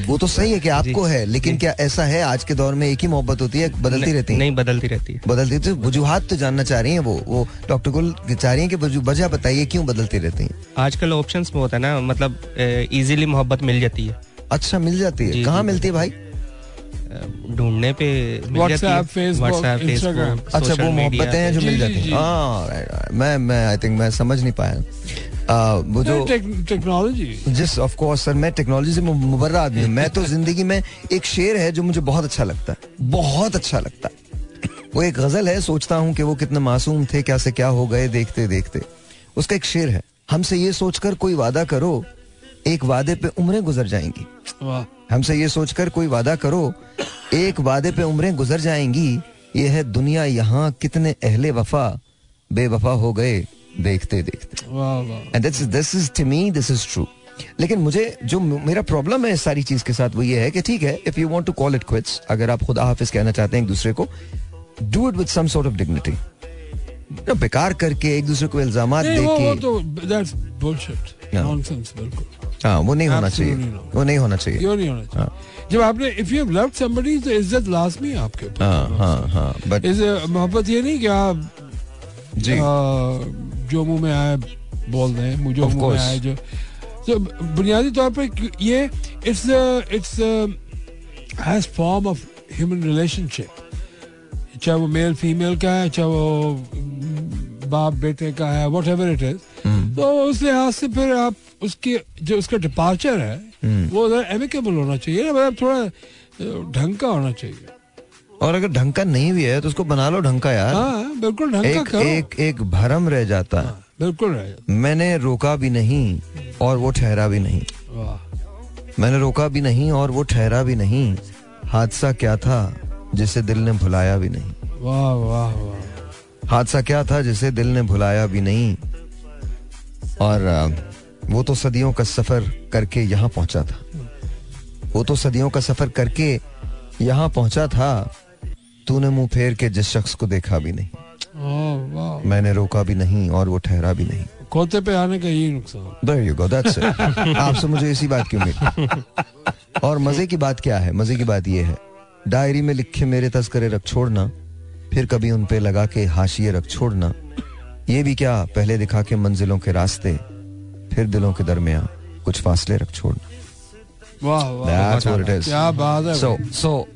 वो तो सही है कि आपको है लेकिन क्या ऐसा है आज के दौर में एक ही मोहब्बत होती है बदलती रहती है? नहीं बदलती रहती है। बदलती तो वजूहात तो जानना चाह रही है वो वो डॉक्टर गुल चाह रही हैं कि वजह बताइए क्यों बदलती रहती है? आजकल ऑप्शन में होता है ना मतलब इजीली मोहब्बत मिल जाती है। अच्छा मिल जाती है। कहाँ मिलती है भाई? ढूँढने पे Facebook, Instagram। अच्छा वो मोहब्बतें हैं जो मिल जाती। हैं। हाँ. मैं मैं आई थिंक मैं समझ नहीं पाया। वो जो टेक्नोलॉजी। जिस ऑफ़ कोर्स सर मैं टेक्नोलॉजी से मुबर्रा आदमी हूँ। मैं तो ज़िंदगी में एक शेर है जो मुझे बहुत अच्छा लगता है। बहुत अच्छा लगता है। वो एक गज़ल है सोचता हूँ कि वो कितने मासूम थे क्या से क्या हो गए देखते देखते। उसका एक शेर है। हमसे ये सोचकर कोई वादा करो एक वादे पे उम्रें गुजर जाएँगी। हमसे ये सोचकर कोई वादा करो एक वादे पे उम्रें गुजर जाएँगी। ये है दुनिया यहाँ कितने अहले वफा बेवफा हो गए। देखते देखते। And this this is to me this is true लेकिन मुझे जो मेरा प्रॉब्लम है इस सारी चीज़ के साथ वो ये है कि ठीक है if you want to call it quits अगर आप खुदा हाफिज कहना चाहते हैं एक दूसरे को do it with some sort of dignity बेकार करके एक दूसरे को इल्ज़ाम नहीं दे वो वो तो दैट्स बुलशिट नॉनसेंस बिल्कुल। हाँ वो नहीं होना चाहिए। वो नहीं होना चाहिए। क्यों नहीं होना चाहिए? जब आपने if you have loved somebody तो इज़्ज़त लाजमी है आपके ऊपर। हाँ हाँ हाँ बट इस मोहब्बत ये नहीं कि आप जी। जो मुँह में आए बोल दें मुझे मुँह में. आए जो। तो बुनियादी तौर पर ये it's it's has form of human relationship चाहे वो मेल फीमेल का है चाहे वो बाप बेटे का है वट एवर इट इज़ तो उस लिहाज से फिर आप उसकी जो उसका डिपार्चर है हम्म। वो एमिकेबल होना चाहिए ना मतलब थोड़ा ढंग का होना चाहिए। और अगर ढंग का नहीं भी है तो उसको बना लो ढंग का यार। हाँ बिल्कुल एक करो। एक एक भरम रह जाता है। हाँ, बिल्कुल रहे मैंने रोका भी नहीं और वो ठहरा भी नहीं। मैंने रोका भी नहीं और वो ठहरा भी नहीं। हादसा क्या था जिसे दिल ने भुलाया भी नहीं? वाह वाह वाह। हादसा क्या था जिसे दिल ने भुलाया भी नहीं? और वो तो सदियों का सफ़र करके यहाँ पहुँचा था। वो तो सदियों का सफ़र करके यहाँ पहुँचा था। तूने मुँह फेर के जिस शख्स को देखा भी नहीं। वाह मैंने रोका भी नहीं और वो ठहरा भी नहीं। खोते पे आने का यही नुकसान. आपसे मुझे इसी बात की उम्मीद और मज़े की बात क्या है? मज़े की बात यह है। डायरी में लिखे मेरे तस्करे रख छोड़ना फिर कभी उन पे लगा के हाशिए रख छोड़ना ये भी क्या पहले दिखा के मंजिलों के रास्ते फिर दिलों के दरमियान कुछ फासले रख छोड़ना।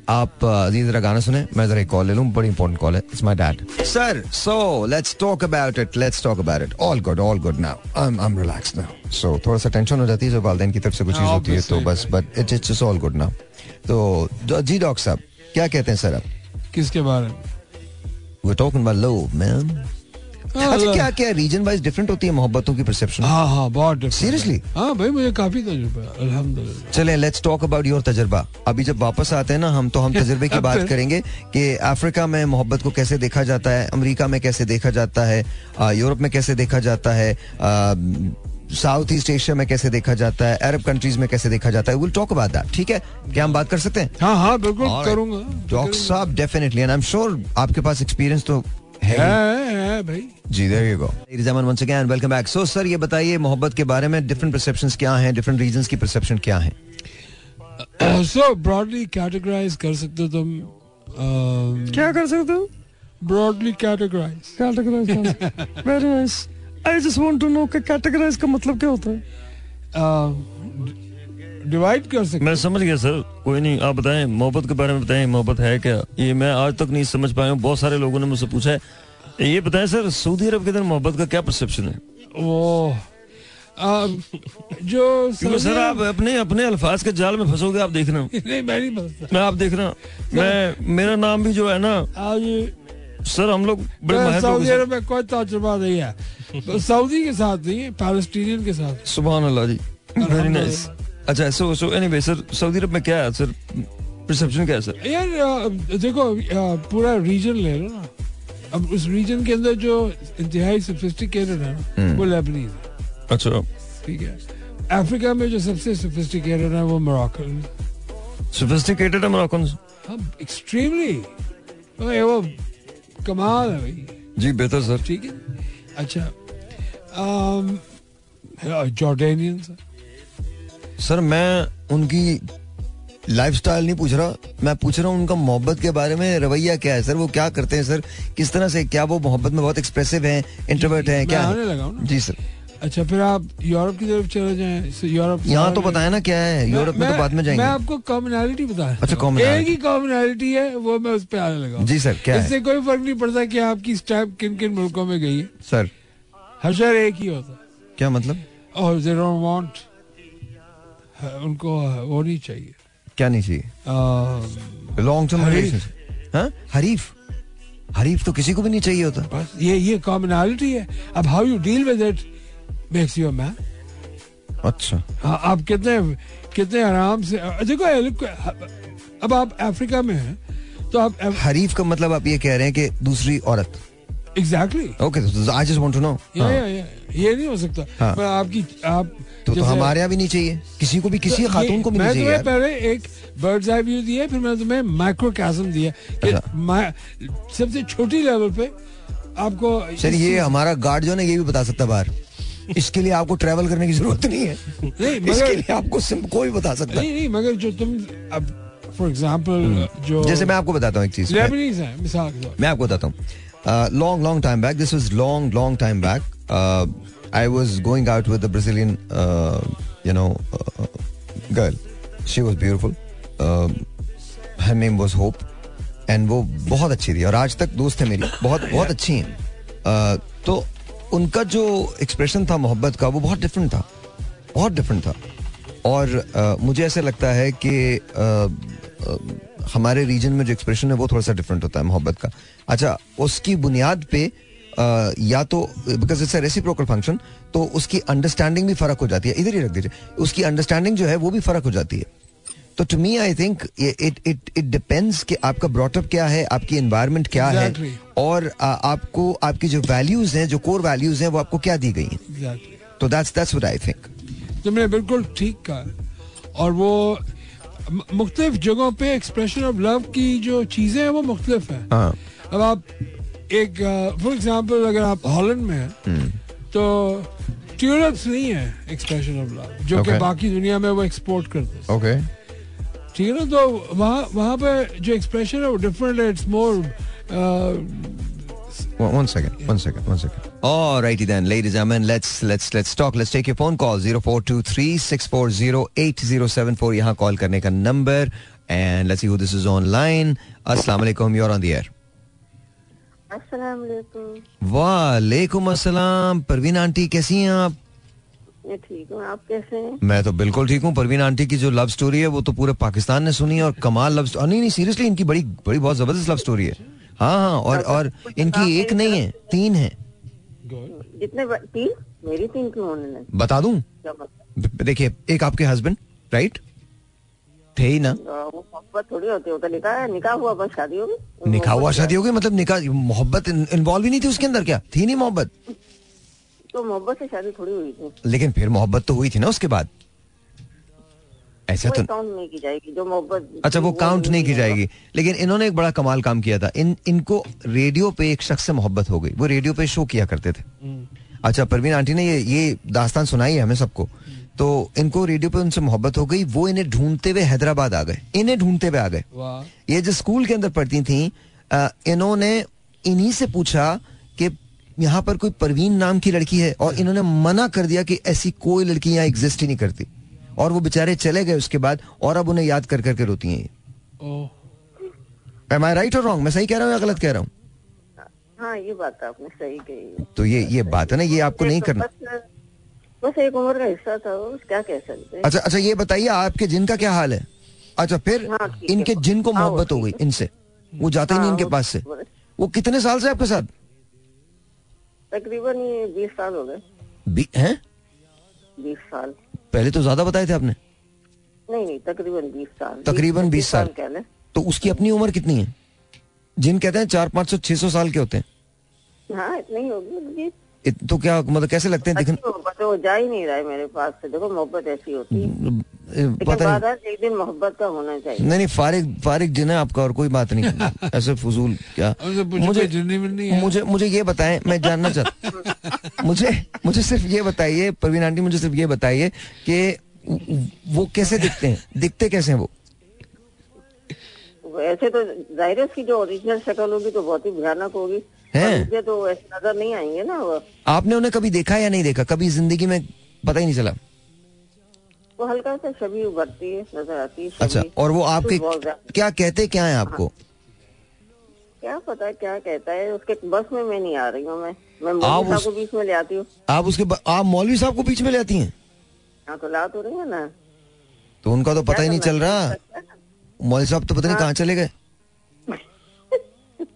आप uh, जरा गाना सुने। मैं जरा कॉल ले लूँ। बड़ी इंपॉर्टेंट कॉल है। It's my dad sir so let's talk about it let's talk about it all good all good now I am I am relax now so थोड़ा सा टेंशन हो जाती है जब वालदेन की तरफ़ से कुछ चीज़ होती है तो बस but it's it's all good now तो जी डॉक्टर साहब क्या कहते हैं सर आप? किसके बारे में? अच्छा हाँ। क्या क्या रीजन वाइज डिफरेंट होती है मोहब्बतों की परसेप्शन हाँ हाँ बहुत different है। भाई मुझे काफ़ी तजुर्बा है अल्हम्दुलिल्लाह। चले लेट्स टॉक अबाउट योर तजर्बा। अभी जब वापस आते हैं ना हम तो हम तजर्बे की बात करेंगे कि अफ्रीका में मोहब्बत को कैसे देखा जाता है अमेरिका में कैसे देखा जाता है यूरोप में कैसे देखा जाता है साउथ ईस्ट एशिया में कैसे देखा जाता है अरब कंट्रीज़ में कैसे देखा जाता है विल टॉक अबाउट दैट ठीक है? क्या हम बात कर सकते हैं? हाँ हाँ बिल्कुल करूँगा। डॉक्टर साहब definitely and I am sure आपके पास एक्सपीरियंस तो है है, है, है भाई। जी there you go रिजामन once again welcome back so sir ये बताइए मोहब्बत के बारे में डिफरेंट परसेप्शंस क्या हैं डिफरेंट रीजंस की परसेप्शन क्या है? सो ब्रॉडली कैटेगराइज कर सकते हो तुम um, क्या कर सकते हो? Broadly categorize categorize very nice I just want to know कि कैटेगराइज का मतलब क्या होता है? डिवाइड कर सकते मैं समझ गया सर। कोई नहीं आप बताएँ मोहब्बत के बारे में बताएँ मोहब्बत है क्या? ये मैं आज तक नहीं समझ पाया हूँ। बहुत सारे लोगों ने मुझसे पूछा है। ये बताएँ सर सऊदी अरब के अंदर मोहब्बत का क्या परसेप्शन है? वो जो सर आप अपने अपने अल्फाज के जाल में फंसोगे आप देखना। नहीं मैं नहीं बता मैं आप देखना। मैं मेरा नाम भी जो है ना आज सर हम लोग बड़े सऊदी अरब में कोई तजुर्बा नहीं है। सऊदी के साथ नहीं है पैलेस्टीनियन के साथ। सुभान अल्लाह जी। वेरी नाइस अच्छा so so anyway sir Saudi Arab में क्या है सर परसेप्शन क्या है सर यार देखो पूरा रीजन ले लो ना। अब उस रीजन के अंदर जो इंतहाई सोफिस्टिकेटेड है ना वो लेबनीज अच्छा। ठीक है। अफ्रीका में जो सबसे सोफिस्टिकेटेड है वो मोरक्कन सोफिस्टिकेटेड है मोरक्कन हाँ एक्सट्रीमली वो कमाल है भाई। जी बेहतर सर ठीक है। अच्छा जॉर्डेनियंस सर मैं उनकी लाइफस्टाइल नहीं पूछ रहा। मैं पूछ रहा हूँ उनका मोहब्बत के बारे में रवैया क्या है? सर वो क्या करते हैं? सर किस तरह से क्या वो मोहब्बत में बहुत एक्सप्रेसिव हैं इंट्रोवर्ट हैं क्या है? जी सर। अच्छा फिर आप यूरोप की तरफ़ चले जाएँ? यूरोप यहाँ तो बताया ना क्या है? यूरोप में तो बाद में जाएँगे। मैं आपको कॉमनैलिटी बता अच्छा। एक ही कॉमनैलिटी है वो मैं उस पे आने लगा जी सर क्या इससे कोई फ़र्क नहीं पड़ता कि आपकी स्टैम्प किन किन मुल्कों में गई है। सर। हशर एक ही होता। क्या मतलब? और दे डोंट वांट उनको वो नहीं चाहिए। क्या नहीं चाहिए? Long term. हाँ? हरीफ? हरीफ तो किसी को भी नहीं चाहिए होता। बस ये ये कॉमनैलिटी है। अब how you deal with it makes you a man अच्छा। हाँ, आप कितने कितने आराम से देखो अब आप अफ्रीका में हैं तो आप हरीफ का मतलब आप ये कह रहे हैं कि दूसरी औरत। Exactly okay I just want to know या, नहीं हो सकता। हाँ। पर आपकी आप तो, तो हमारे यहाँ भी नहीं चाहिए। किसी को भी किसी तो खातून को भी मैं नहीं चाहिए पहले एक बर्ड्स आई व्यू दिया फिर मैंने तुम्हें माइक्रोकास्म दिया कि अच्छा। सबसे छोटी लेवल पे आपको सर ये हमारा गार्ड जो है ना ये भी बता सकता बाहर। इसके लिए आपको ट्रैवल करने की ज़रूरत नहीं है। नहीं मगर इसके लिए आपको सिम- कोई बता सकता नहीं नहीं मगर जो तुम अब फॉर एग्जांपल जो हम्म। जैसे मैं आपको बताता हूँ एक चीज़। लेबनीज है मिसाल मैं आपको बताता हूँ। Long long time back this was long long time back I was going out with Brazilian you know girl she was beautiful her name was Hope and वो बहुत अच्छी थी। और आज तक दोस्त है मेरी। बहुत बहुत अच्छी हैं। Uh, तो उनका जो एक्सप्रेशन था मोहब्बत का वो बहुत डिफरेंट था। बहुत डिफरेंट था। और अ, मुझे ऐसा लगता है कि अ, हमारे रीजन में जो एक्सप्रेशन है वो थोड़ा सा डिफरेंट होता है मोहब्बत का। अच्छा उसकी बुनियाद पे अ, या तो because it's a reciprocal function तो उसकी अंडरस्टैंडिंग भी फ़र्क हो जाती है। इधर ही रख दीजिए उसकी अंडरस्टैंडिंग जो है वो भी फ़र्क हो जाती है। तो to me I think it it it depends कि आपका ब्रॉटअप क्या है आपकी एनवायरनमेंट क्या Exactly. है और आ, आपको आपकी जो वैल्यूज़ हैं जो कोर वैल्यूज़ हैं वो आपको क्या दी गई हैं। Exactly. तो that's that's what I think तुमने बिल्कुल ठीक कहा। और वो मुख्तलिफ़ जगहों पे एक्सप्रेशन ऑफ़ लव की जो चीज़ें हैं वो मुख्तलिफ़ हैं। हाँ। अब आप एक फॉर एग्जांपल अगर आप हॉलैंड में हैं हम्म। तो ट्यूलिप्स नहीं है एक्सप्रेशन ऑफ़ लव जो कि बाकी दुनिया में वो एक्सपोर्ट करते हैं। ओके ठीक है ना तो वहाँ वहाँ पे जो एक्सप्रेशन है वो डिफरेंट है it's more One second, one second, one second. Alrighty then, ladies and gentlemen, let's let's let's talk. Let's take your phone call 0423-640-8074 यहाँ कॉल करने का number and let's see who this is online. Assalamu alaikum, you're on the air. वालेकुम वालेकुम अस्सलाम Parveen aunty कैसी हैं आप मैं ठीक हूँ आप कैसे हैं मैं तो बिल्कुल ठीक हूँ परवीन आंटी की जो लव स्टोरी है वो तो पूरे पाकिस्तान ने सुनी है और कमाल लव स्टोरी नहीं नहीं सीरियसली इनकी बड़ी बड़ी बहुत ज़बरदस्त लव स्टोरी है हाँ हाँ और और इनकी एक नहीं है तीन है। जितने तीन? मेरी तीन क्यों होने लगी? बता दूँ? देखिए एक आपके हस्बैंड राइट थे ही ना। मोहब्बत थोड़ी होती है वो तो निकाह निकाह हुआ बस शादी होगी। निकाह हुआ शादी हो गई मतलब निकाह मोहब्बत इन्वॉल्व ही नहीं थी उसके अंदर क्या? थी नहीं मोहब्बत? तो मोहब्बत से शादी थोड़ी हुई थी। लेकिन फिर मोहब्बत तो हुई थी ना उसके बाद। ऐसा तो काउंट नहीं की जाएगी जो मोहब्बत अच्छा वो काउंट नहीं की जाएगी। लेकिन इन्होंने एक बड़ा कमाल काम किया था। इन इनको रेडियो पे एक शख्स से मोहब्बत हो गई। वो रेडियो पे शो किया करते थे। अच्छा परवीन आंटी ने ये ये दास्तान सुनाई है हमें सबको। तो इनको रेडियो पे उनसे मोहब्बत हो गई। वो इन्हें ढूंढते हुए हैदराबाद आ गए। इन्हें ढूंढते हुए आ गए। ये जो स्कूल के अंदर पढ़ती थी इन्होंने इन्हीं से पूछा कि यहाँ पर कोई परवीन नाम की लड़की है और इन्होंने मना कर दिया कि ऐसी कोई लड़की यहाँ एग्जिस्ट ही नहीं करती। और वो बेचारे चले गए उसके बाद और अब उन्हें याद कर करके रोती हैं ओह एम आई राइट और रॉन्ग मैं सही कह रहा हूँ या गलत कह रहा हूँ? हाँ ये बात आपने सही कही। तो ये ये बात है ना ये आपको नहीं करना। बस बस एक उम्र का हिस्सा था वो क्या कह सकते हैं? अच्छा अच्छा ये बताइए आपके जिन का क्या हाल है? अच्छा फिर हाँ, इनके जिन को हाँ, मोहब्बत हो गई इनसे? वो जाते ही नहीं हाँ, इनके पास से? वो- वो कितने साल से आपके साथ? तकरीबन ये बीस साल हो गए। बी- हैं? बीस साल। पहले तो ज़्यादा बताए थे आपने? नहीं नहीं तकरीबन बीस साल। तकरीबन 20 साल। तो उसकी अपनी उम्र कितनी है? जिन कहते हैं चार पाँच सौ छह सौ साल के होते हैं। हाँ इतनी होगी तो क्या मतलब कैसे लगते हैं? दिखने है, वो जा ही नहीं रहा है मेरे पास से। देखो मोहब्बत ऐसी होती है। लेकिन पता नहीं। एक दिन मोहब्बत का होना चाहिए। नहीं नहीं फारिग फारिग जिन है आपका और कोई बात नहीं। ऐसे फजूल क्या? मुझे है? मुझे मुझे ये बताएँ मैं जानना चाहता मुझे मुझे सिर्फ़ ये बताइए प्रवीण आंटी मुझे सिर्फ़ ये बताइए कि वो कैसे दिखते हैं? दिखते कैसे हैं वो? ऐसे तो ज़ाहिर है उसकी जो ओरिजिनल शक्ल होगी तो बहुत ही भयानक होगी। है? तो ऐसे नज़र नहीं आएँगे ना वो। आपने उन्हें कभी देखा या नहीं देखा? कभी ज़िंदगी में पता ही नहीं चला। वो हल्का सा छवि उभरती है नज़र आती है अच्छा और वो आपके क्या कहते क्या है आपको? क्या पता है क्या कहता है उसके बस में मैं नहीं आ रही हूँ मैं। मैं मौलवी साहब को बीच में ले आती हूँ। आप उसके ब- आप मौलवी साहब को बीच में ले आती हैं? हाँ तो ला तो रही है ना। तो उनका तो पता ही नहीं चल रहा। मौलवी साहब तो पता नहीं कहाँ चले गए।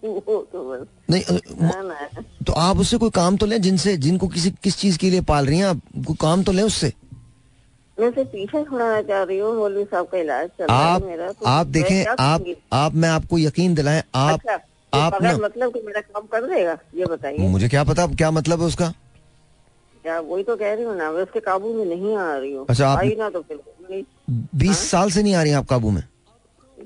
तो नहीं ना ना। तो आप उससे कोई काम तो लें जिनसे जिनको किसी किस चीज़ के लिए पाल रही हैं आप? कोई काम तो लें उससे? मैं पीछे चाह रही हूँ मौलवी साहब का इलाज चल आप है मेरा तो आप देखें आप आप मैं आपको यकीन दिलाएँ आप अच्छा आप ना मतलब कि मेरा काम कर देगा ये बताइए। मुझे क्या पता क्या मतलब है उसका? क्या वही तो कह रही हूँ ना मैं उसके काबू में नहीं आ रही हूँ। अच्छा, आई ना तो फिर बीस साल से नहीं आ रही आप काबू में?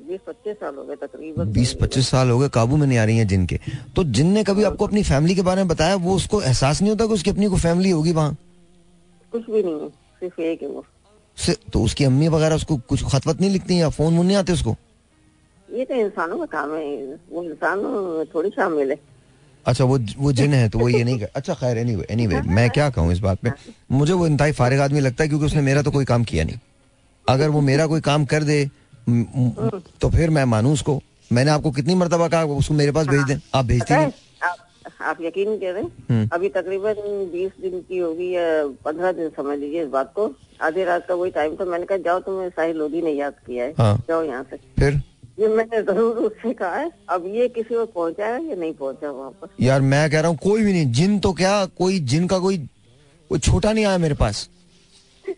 बीस पच्चीस साल हो गए तकरीबन। बीस पच्चीस साल हो गए काबू में नहीं आ रही हैं जिनके। तो जिनने कभी आपको अपनी फैमिली के बारे में बताया वो उसको एहसास नहीं होता कि उसकी अपनी को फैमिली होगी वहाँ? कुछ भी नहीं है सिर्फ़ एक है वो। से तो उसकी अम्मी वगैरह उसको कुछ खतवत नहीं लिखती या फ़ोन वोन नहीं आते उसको? ये तो इंसानों का काम है वो इंसान थोड़ी शामिल है अच्छा वो वो जिन है तो वो ये नहीं कर अच्छा खैर एनीवे एनीवे मैं क्या कहूँ इस बात पे? मुझे वो इंतहाई फारिग आदमी लगता है क्योंकि उसने मेरा तो कोई काम किया नहीं। अगर वो मेरा कोई काम कर दे म- तो फिर मैं मानू उसको। मैंने आपको कितनी मरतबा कहा उसको मेरे पास भेज दें। आप भेजती है आप यकीन करें हम्म। अभी तकरीबन बीस दिन की होगी या पंद्रह दिन समझ लीजिए इस बात को। आधी रात का वही टाइम था। मैंने कहा जाओ तुम्हें साहिल लोधी ने याद किया है। हाँ। जाओ यहाँ से। फिर? ये मैंने ज़रूर उससे कहा है अब ये किसी और पहुँचा है या नहीं पहुँचा वहाँ पर? यार मैं कह रहा हूँ कोई भी नहीं। जिन तो क्या कोई जिन का कोई कोई छोटा नहीं आया मेरे पास।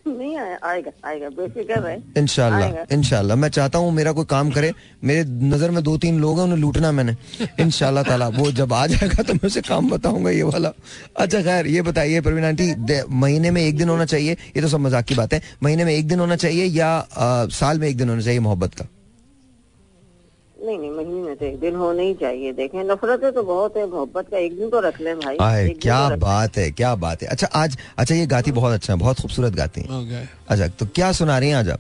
नहीं आया आएगा आएगा बेफिक्र है इनशाला आएगा। इनशाला मैं चाहता हूँ मेरा कोई काम करे मेरे नज़र में दो तीन लोग हैं उन्हें लूटना मैंने। इनशाला ताला वो जब आ जाएगा तो मैं उसे काम बताऊँगा ये वाला। अच्छा खैर ये बताइए प्रवीण आंटी महीने में एक दिन होना चाहिए ये तो सब मज़ाक की बात है महीने में एक दिन होना चाहिए या आ, साल में एक दिन होना चाहिए मोहब्बत का? नहीं नहीं महीने तो एक दिन होना ही चाहिए देखें। नफरतें तो बहुत है मोहब्बत का एक दिन तो रख लें भाई। आए एक क्या तो बात है क्या बात है। अच्छा आज अच्छा ये गाती बहुत अच्छा है बहुत खूबसूरत गाती है। अच्छा तो क्या सुना रही हैं आज आप?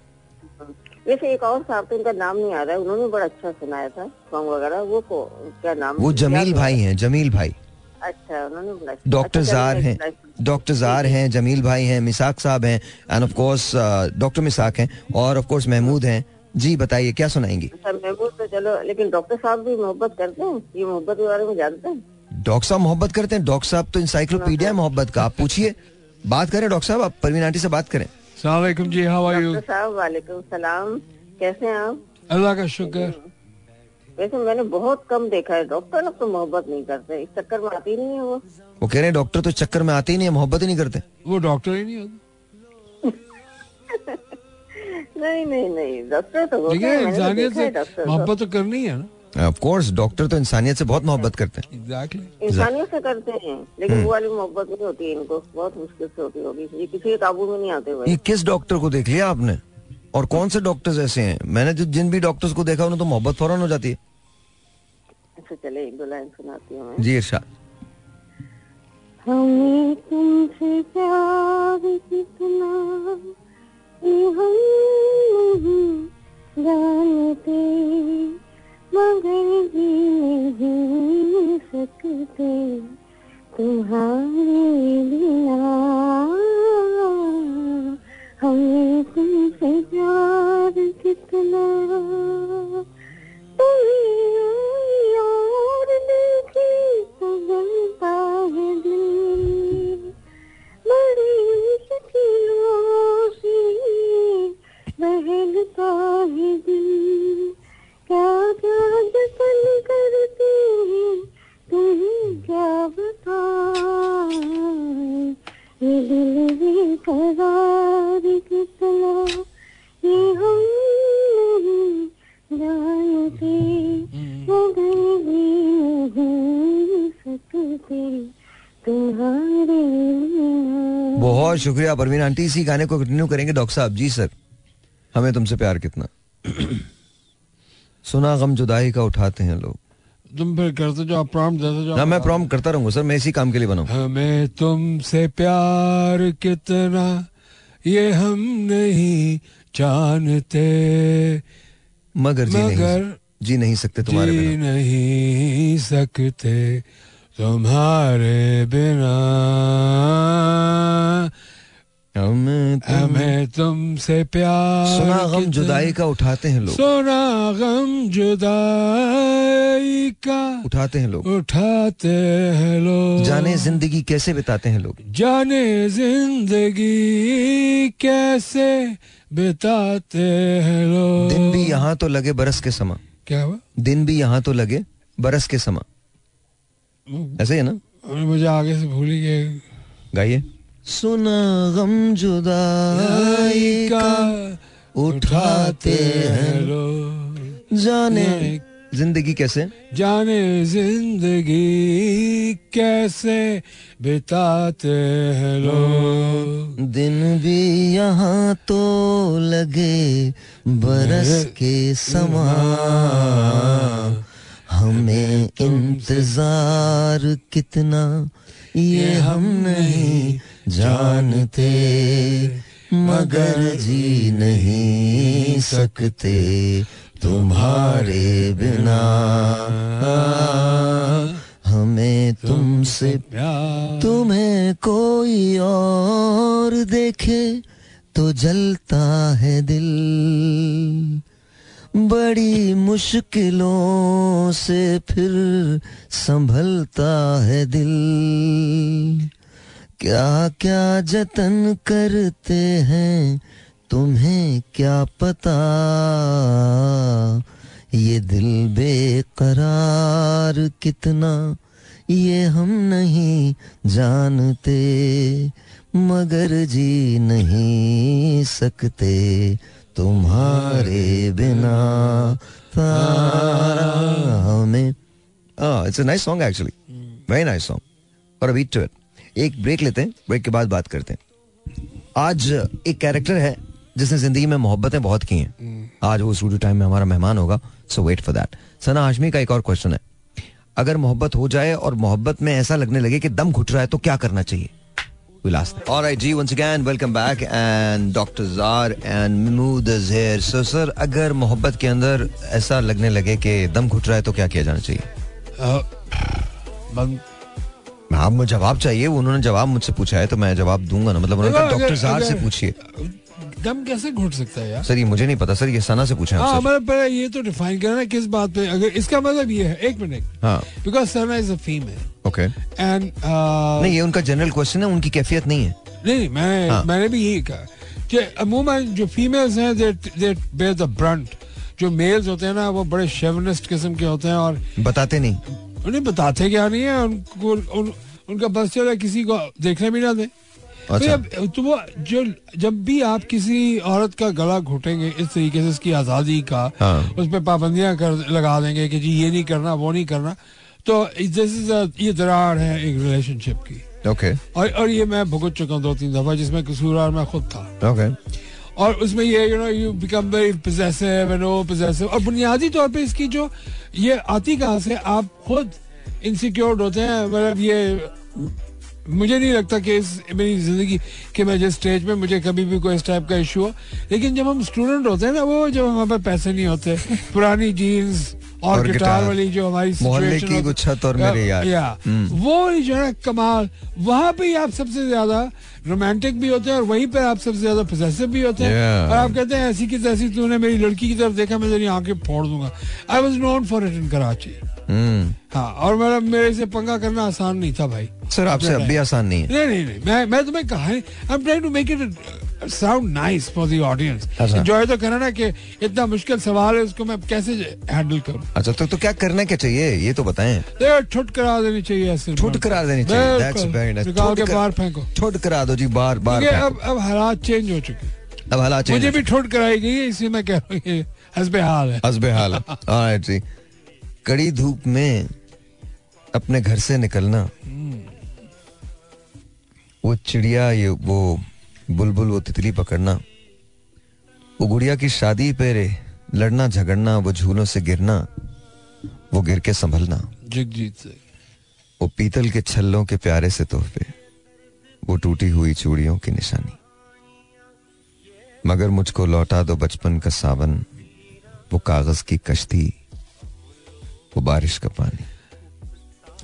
वैसे एक और साहब थे उनका नाम नहीं आ रहा है उन्होंने बड़ा अच्छा सुनाया था सॉन्ग वगैरह वो को क्या नाम वो जमील भाई हैं जमील भाई। अच्छा उन्होंने अच्छा- डॉक्टर अच्छा, जार हैं डॉक्टर जार हैं जमील भाई हैं मिसाक साहब हैं एंड ऑफ़ कोर्स डॉक्टर मिसाक हैं और ऑफ़ कोर्स महमूद हैं। जी बताइए क्या सुनाएँगी? अच्छा महमूद तो चलो लेकिन डॉक्टर साहब भी मोहब्बत करते हैं ये मोहब्बत के बारे में जानते हैं? डॉक्टर साहब मोहब्बत करते हैं? डॉक्टर साहब तो इंसाइक्लोपीडिया है मोहब्बत का। आप पूछिए। बात करें डॉक्टर साहब आप परवीन आंटी से बात करें। सलामकुम जी हाउ आर यू साहब वालेकुम सलाम। कैसे हैं आप? अल्लाह का शुक्र। वैसे मैंने बहुत कम देखा है। डॉक्टर लोग तो मोहब्बत नहीं करते। इस चक्कर में आती नहीं है वो। वो कह रहे हैं डॉक्टर तो चक्कर में आते ही नहीं है मोहब्बत ही नहीं करते। वो डॉक्टर ही नहीं होता। नहीं नहीं नहीं डॉक्टर तो देखिए तो इंसानियत से मोहब्बत तो करनी है ना। ऑफ़ कोर्स डॉक्टर तो इंसानियत से बहुत मोहब्बत करते हैं। एग्जैक्टली इंसानियत से करते हैं हम्म। लेकिन वो वाली मोहब्बत नहीं होती है इनको बहुत मुश्किल से होती होगी। ये किसी के काबू में नहीं आते हुए ये किस डॉक्टर को देख लिया आपने? और कौन से डॉक्टर्स ऐसे हैं? मैंने जो जिन भी डॉक्टर्स को देखा उन्हें तो मोहब्बत फ़ौरन हो जाती है। अच्छा चले एक दो लाइन सुनाती हूँ जी इरशाद। हमें तुमसे प्यार कितना जानते मगर जी नहीं सकते तुम्हारे बिना हमें तुमसे प्यार कितना बड़ी मुश्किलों से बहलता है दिल क्या क्या जतन करते हैं तुम्हें क्या बता दिल बेकरार कितना, ये हम नहीं जानते। मगर भी नहीं सकते तुम्हारे बहुत शुक्रिया, परवीन आंटी, इसी गाने को कंटिन्यू करेंगे, डॉक्टर साहब। जी, सर। हमें तुमसे प्यार कितना? सुना गम जुदाई का उठाते हैं लोग। तुम फिर करते जो आप प्रॉम्प्ट देते जो ना मैं प्रॉम करता रहूँगा सर मैं इसी काम के लिए बनाऊँ। हमें तुमसे प्यार कितना ये हम नहीं जानते। मगर जी नहीं मगर जी नहीं सकते तुम्हारे जी बिना। नहीं सकते तुम्हारे बिना। हमें तुम- तुमसे प्यार सुना गम जुदाई का उठाते हैं लोग। सुना गम जुदाई का उठाते हैं लोग। उठाते हैं लोग। जाने ज़िंदगी कैसे बिताते हैं लोग? जाने ज़िंदगी कैसे बिताते हैं लोग। दिन भी यहाँ तो लगे बरस के समा। क्या हुआ? दिन भी यहाँ तो लगे बरस के समा। ऐसे है ना? मुझे आगे से भूल ही गए। गाइए। सुना गम जुदाई का उठाते हैं जाने ज़िंदगी कैसे? जाने ज़िंदगी कैसे बिताते हैं लोग दिन भी यहाँ तो लगे बरस के समा। हमें इंतज़ार कितना ये हम नहीं जानते, मगर जी नहीं सकते तुम्हारे बिना। हमें तुमसे प्यार, तुम्हें कोई और देखे तो जलता है दिल। बड़ी मुश्किलों से फिर संभलता है दिल। क्या क्या जतन करते हैं तुम्हें क्या पता? ये दिल बेकरार कितना ये हम नहीं जानते। मगर जी नहीं सकते तुम्हारे बिना। तारा हमें it's a nice song actually very nice song और अभी टू इट एक ब्रेक लेते हैं ब्रेक के बाद बात करते हैं। आज एक कैरेक्टर है, जिसने ज़िंदगी में मोहब्बतें बहुत की हैं। आज वो स्टूडियो टाइम में हमारा मेहमान होगा so wait for that Sana Hashmi का एक और क्वेश्चन है। अगर मोहब्बत हो जाए और मोहब्बत में ऐसा लगने लगे कि दम घुट रहा है तो क्या करना चाहिए? अगर मोहब्बत के अंदर ऐसा लगने लगे कि दम घुट रहा है तो क्या किया जाना चाहिए? आप मुझे जवाब चाहिए उन्होंने जवाब मुझसे पूछा है तो मैं जवाब दूँगा ना। मतलब उन्होंने डॉक्टर जार से पूछिए। दम कैसे घुट सकता है यार? सर ये मुझे नहीं पता। सर ये सना से पूछा है हाँ आपसे। मतलब पहले ये तो डिफाइन करना किस बात पे अगर इसका मतलब ये है एक मिनट हाँ। Because Sarna is a female okay and नहीं ये उनका जनरल क्वेश्चन है उनकी कैफियत नहीं है। नहीं नहीं मैंने हाँ। मैंने भी यही कहा कि अमूमन जो फीमेल्स हैं they they bear the brunt जो मेल्स होते हैं ना वो बड़े शेवनिस्ट किस्म के होते हैं और बताते नहीं। उन्हें बताते क्या नहीं है उनको उन, उनका बस चला किसी को देखने भी ना दे। अच्छा। तो, तो वो जो जब भी आप किसी औरत का गला घुटेंगे इस तरीके से उसकी आज़ादी का हाँ। उस पर पाबंदियाँ कर लगा देंगे कि जी ये नहीं करना वो नहीं करना तो दिस इज़ ये दरार है एक रिलेशनशिप की। ओके और और ये मैं भुगत चुका हूँ दो तीन दफ़ा जिसमें कसूरवार मैं खुद था। ओके और उसमें ये you know you become very possessive and oh possessive और बुनियादी तौर पे इसकी जो ये आती कहाँ से आप खुद इनसिक्योर्ड होते हैं मतलब ये मुझे नहीं लगता कि इस, मेरी ज़िंदगी के मैं जिस स्टेज में, मुझे कभी भी कोई इस टाइप का इशू हो। लेकिन जब हम स्टूडेंट होते हैं ना, वो जब हमारे पास पैसे नहीं होते, पुरानी जीन्स और, गिटार। वाली जो हमारी मोहल्ले की छत और मेरे यार। या। हम्म। वो जो है कमाल। वहाँ पे आप सबसे ज़्यादा रोमांटिक भी होते हैं और वहीं पे आप सबसे ज़्यादा पोजेसिव भी होते हैं। Yeah. और आप कहते हैं ऐसी की तैसी तूने मेरी लड़की की तरफ़ देखा मैं तेरी आँखें फोड़ दूँगा। I was known for it in Karachi हाँ और मेरा मेरे से पंगा करना आसान नहीं था भाई। सर आपसे अब भी आसान नहीं है। नहीं नहीं नहीं। मैं मैं तुम्हें कहा I am trying to make it sound nice for the audience. Enjoy तो करना ना कि इतना मुश्किल सवाल है उसको मैं कैसे हैंडल करूँ? अच्छा तो तो क्या करना क्या चाहिए? ये तो बताएँ। ठुट करा देनी चाहिए ऐसे ठुट करा देनी चाहिए। दैट्स। वेरी नाइस के बाहर फेंको। ठुट करा दो जी बार बार। अब अब हालात चेंज हो चुके अब हालात मुझे भी ठोट कराई गई है इसलिए मैं कह रहा हूँ हसबे हाल है। हसबे हाल है Alright जी। कड़ी धूप में अपने घर से निकलना। वो चिड़िया ये वो बुलबुल वो तितली पकड़ना वो गुड़िया की शादी पे रे लड़ना झगड़ना वो झूलों से गिरना वो गिर के संभलना। जगजीत से वो पीतल के छल्लों के प्यारे से तोहफे वो टूटी हुई चूड़ियों की निशानी। मगर मुझको लौटा दो बचपन का सावन वो कागज़ की कश्ती वो बारिश का पानी।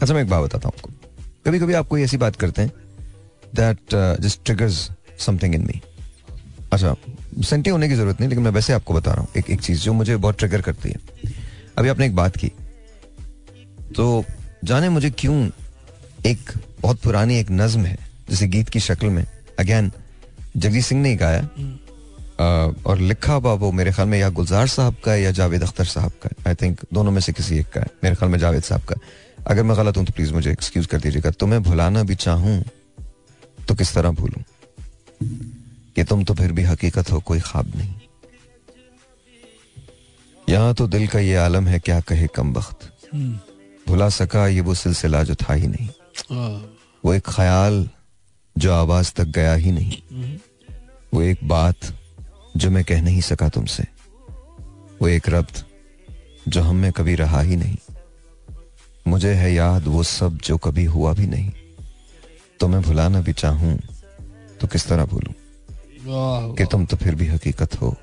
अच्छा मैं एक बात बताता हूँ आपको। कभी कभी आप कोई ऐसी बात करते हैं that just triggers something in me अच्छा सेंटी होने की ज़रूरत नहीं लेकिन मैं वैसे आपको बता रहा हूँ एक एक चीज़ जो मुझे बहुत ट्रिगर करती है। अभी आपने एक बात की। तो जाने मुझे क्यों एक बहुत पुरानी एक नज्म है जैसे गीत की शक्ल में अगेन जगजीत सिंह ने ही गाया और लिखा हुआ वो मेरे ख्याल में या गुलजार साहब का है या जावेद अख्तर साहब का आई थिंक दोनों में से किसी एक का है मेरे ख्याल में जावेद साहब का अगर मैं गलत हूँ तो प्लीज़ मुझे एक्सक्यूज कर दीजिएगा। तुम्हें भुलाना भी चाहूँ तो किस तरह भूलूं? कि तुम तो फिर भी हकीकत हो कोई ख्वाब नहीं। यहाँ तो दिल का ये आलम है क्या कहे कम वक्त भुला सका ये वो सिलसिला जो था ही नहीं। वो एक ख्याल जो आवाज़ तक गया ही नहीं। वो एक बात जो मैं कह नहीं सका तुमसे। वो एक रब्त जो हम में कभी रहा ही नहीं। मुझे है याद वो सब जो कभी हुआ भी नहीं। तो मैं भुलाना भी चाहूँ तो किस तरह वाह कि तुम तो फिर भी हकीकत हो।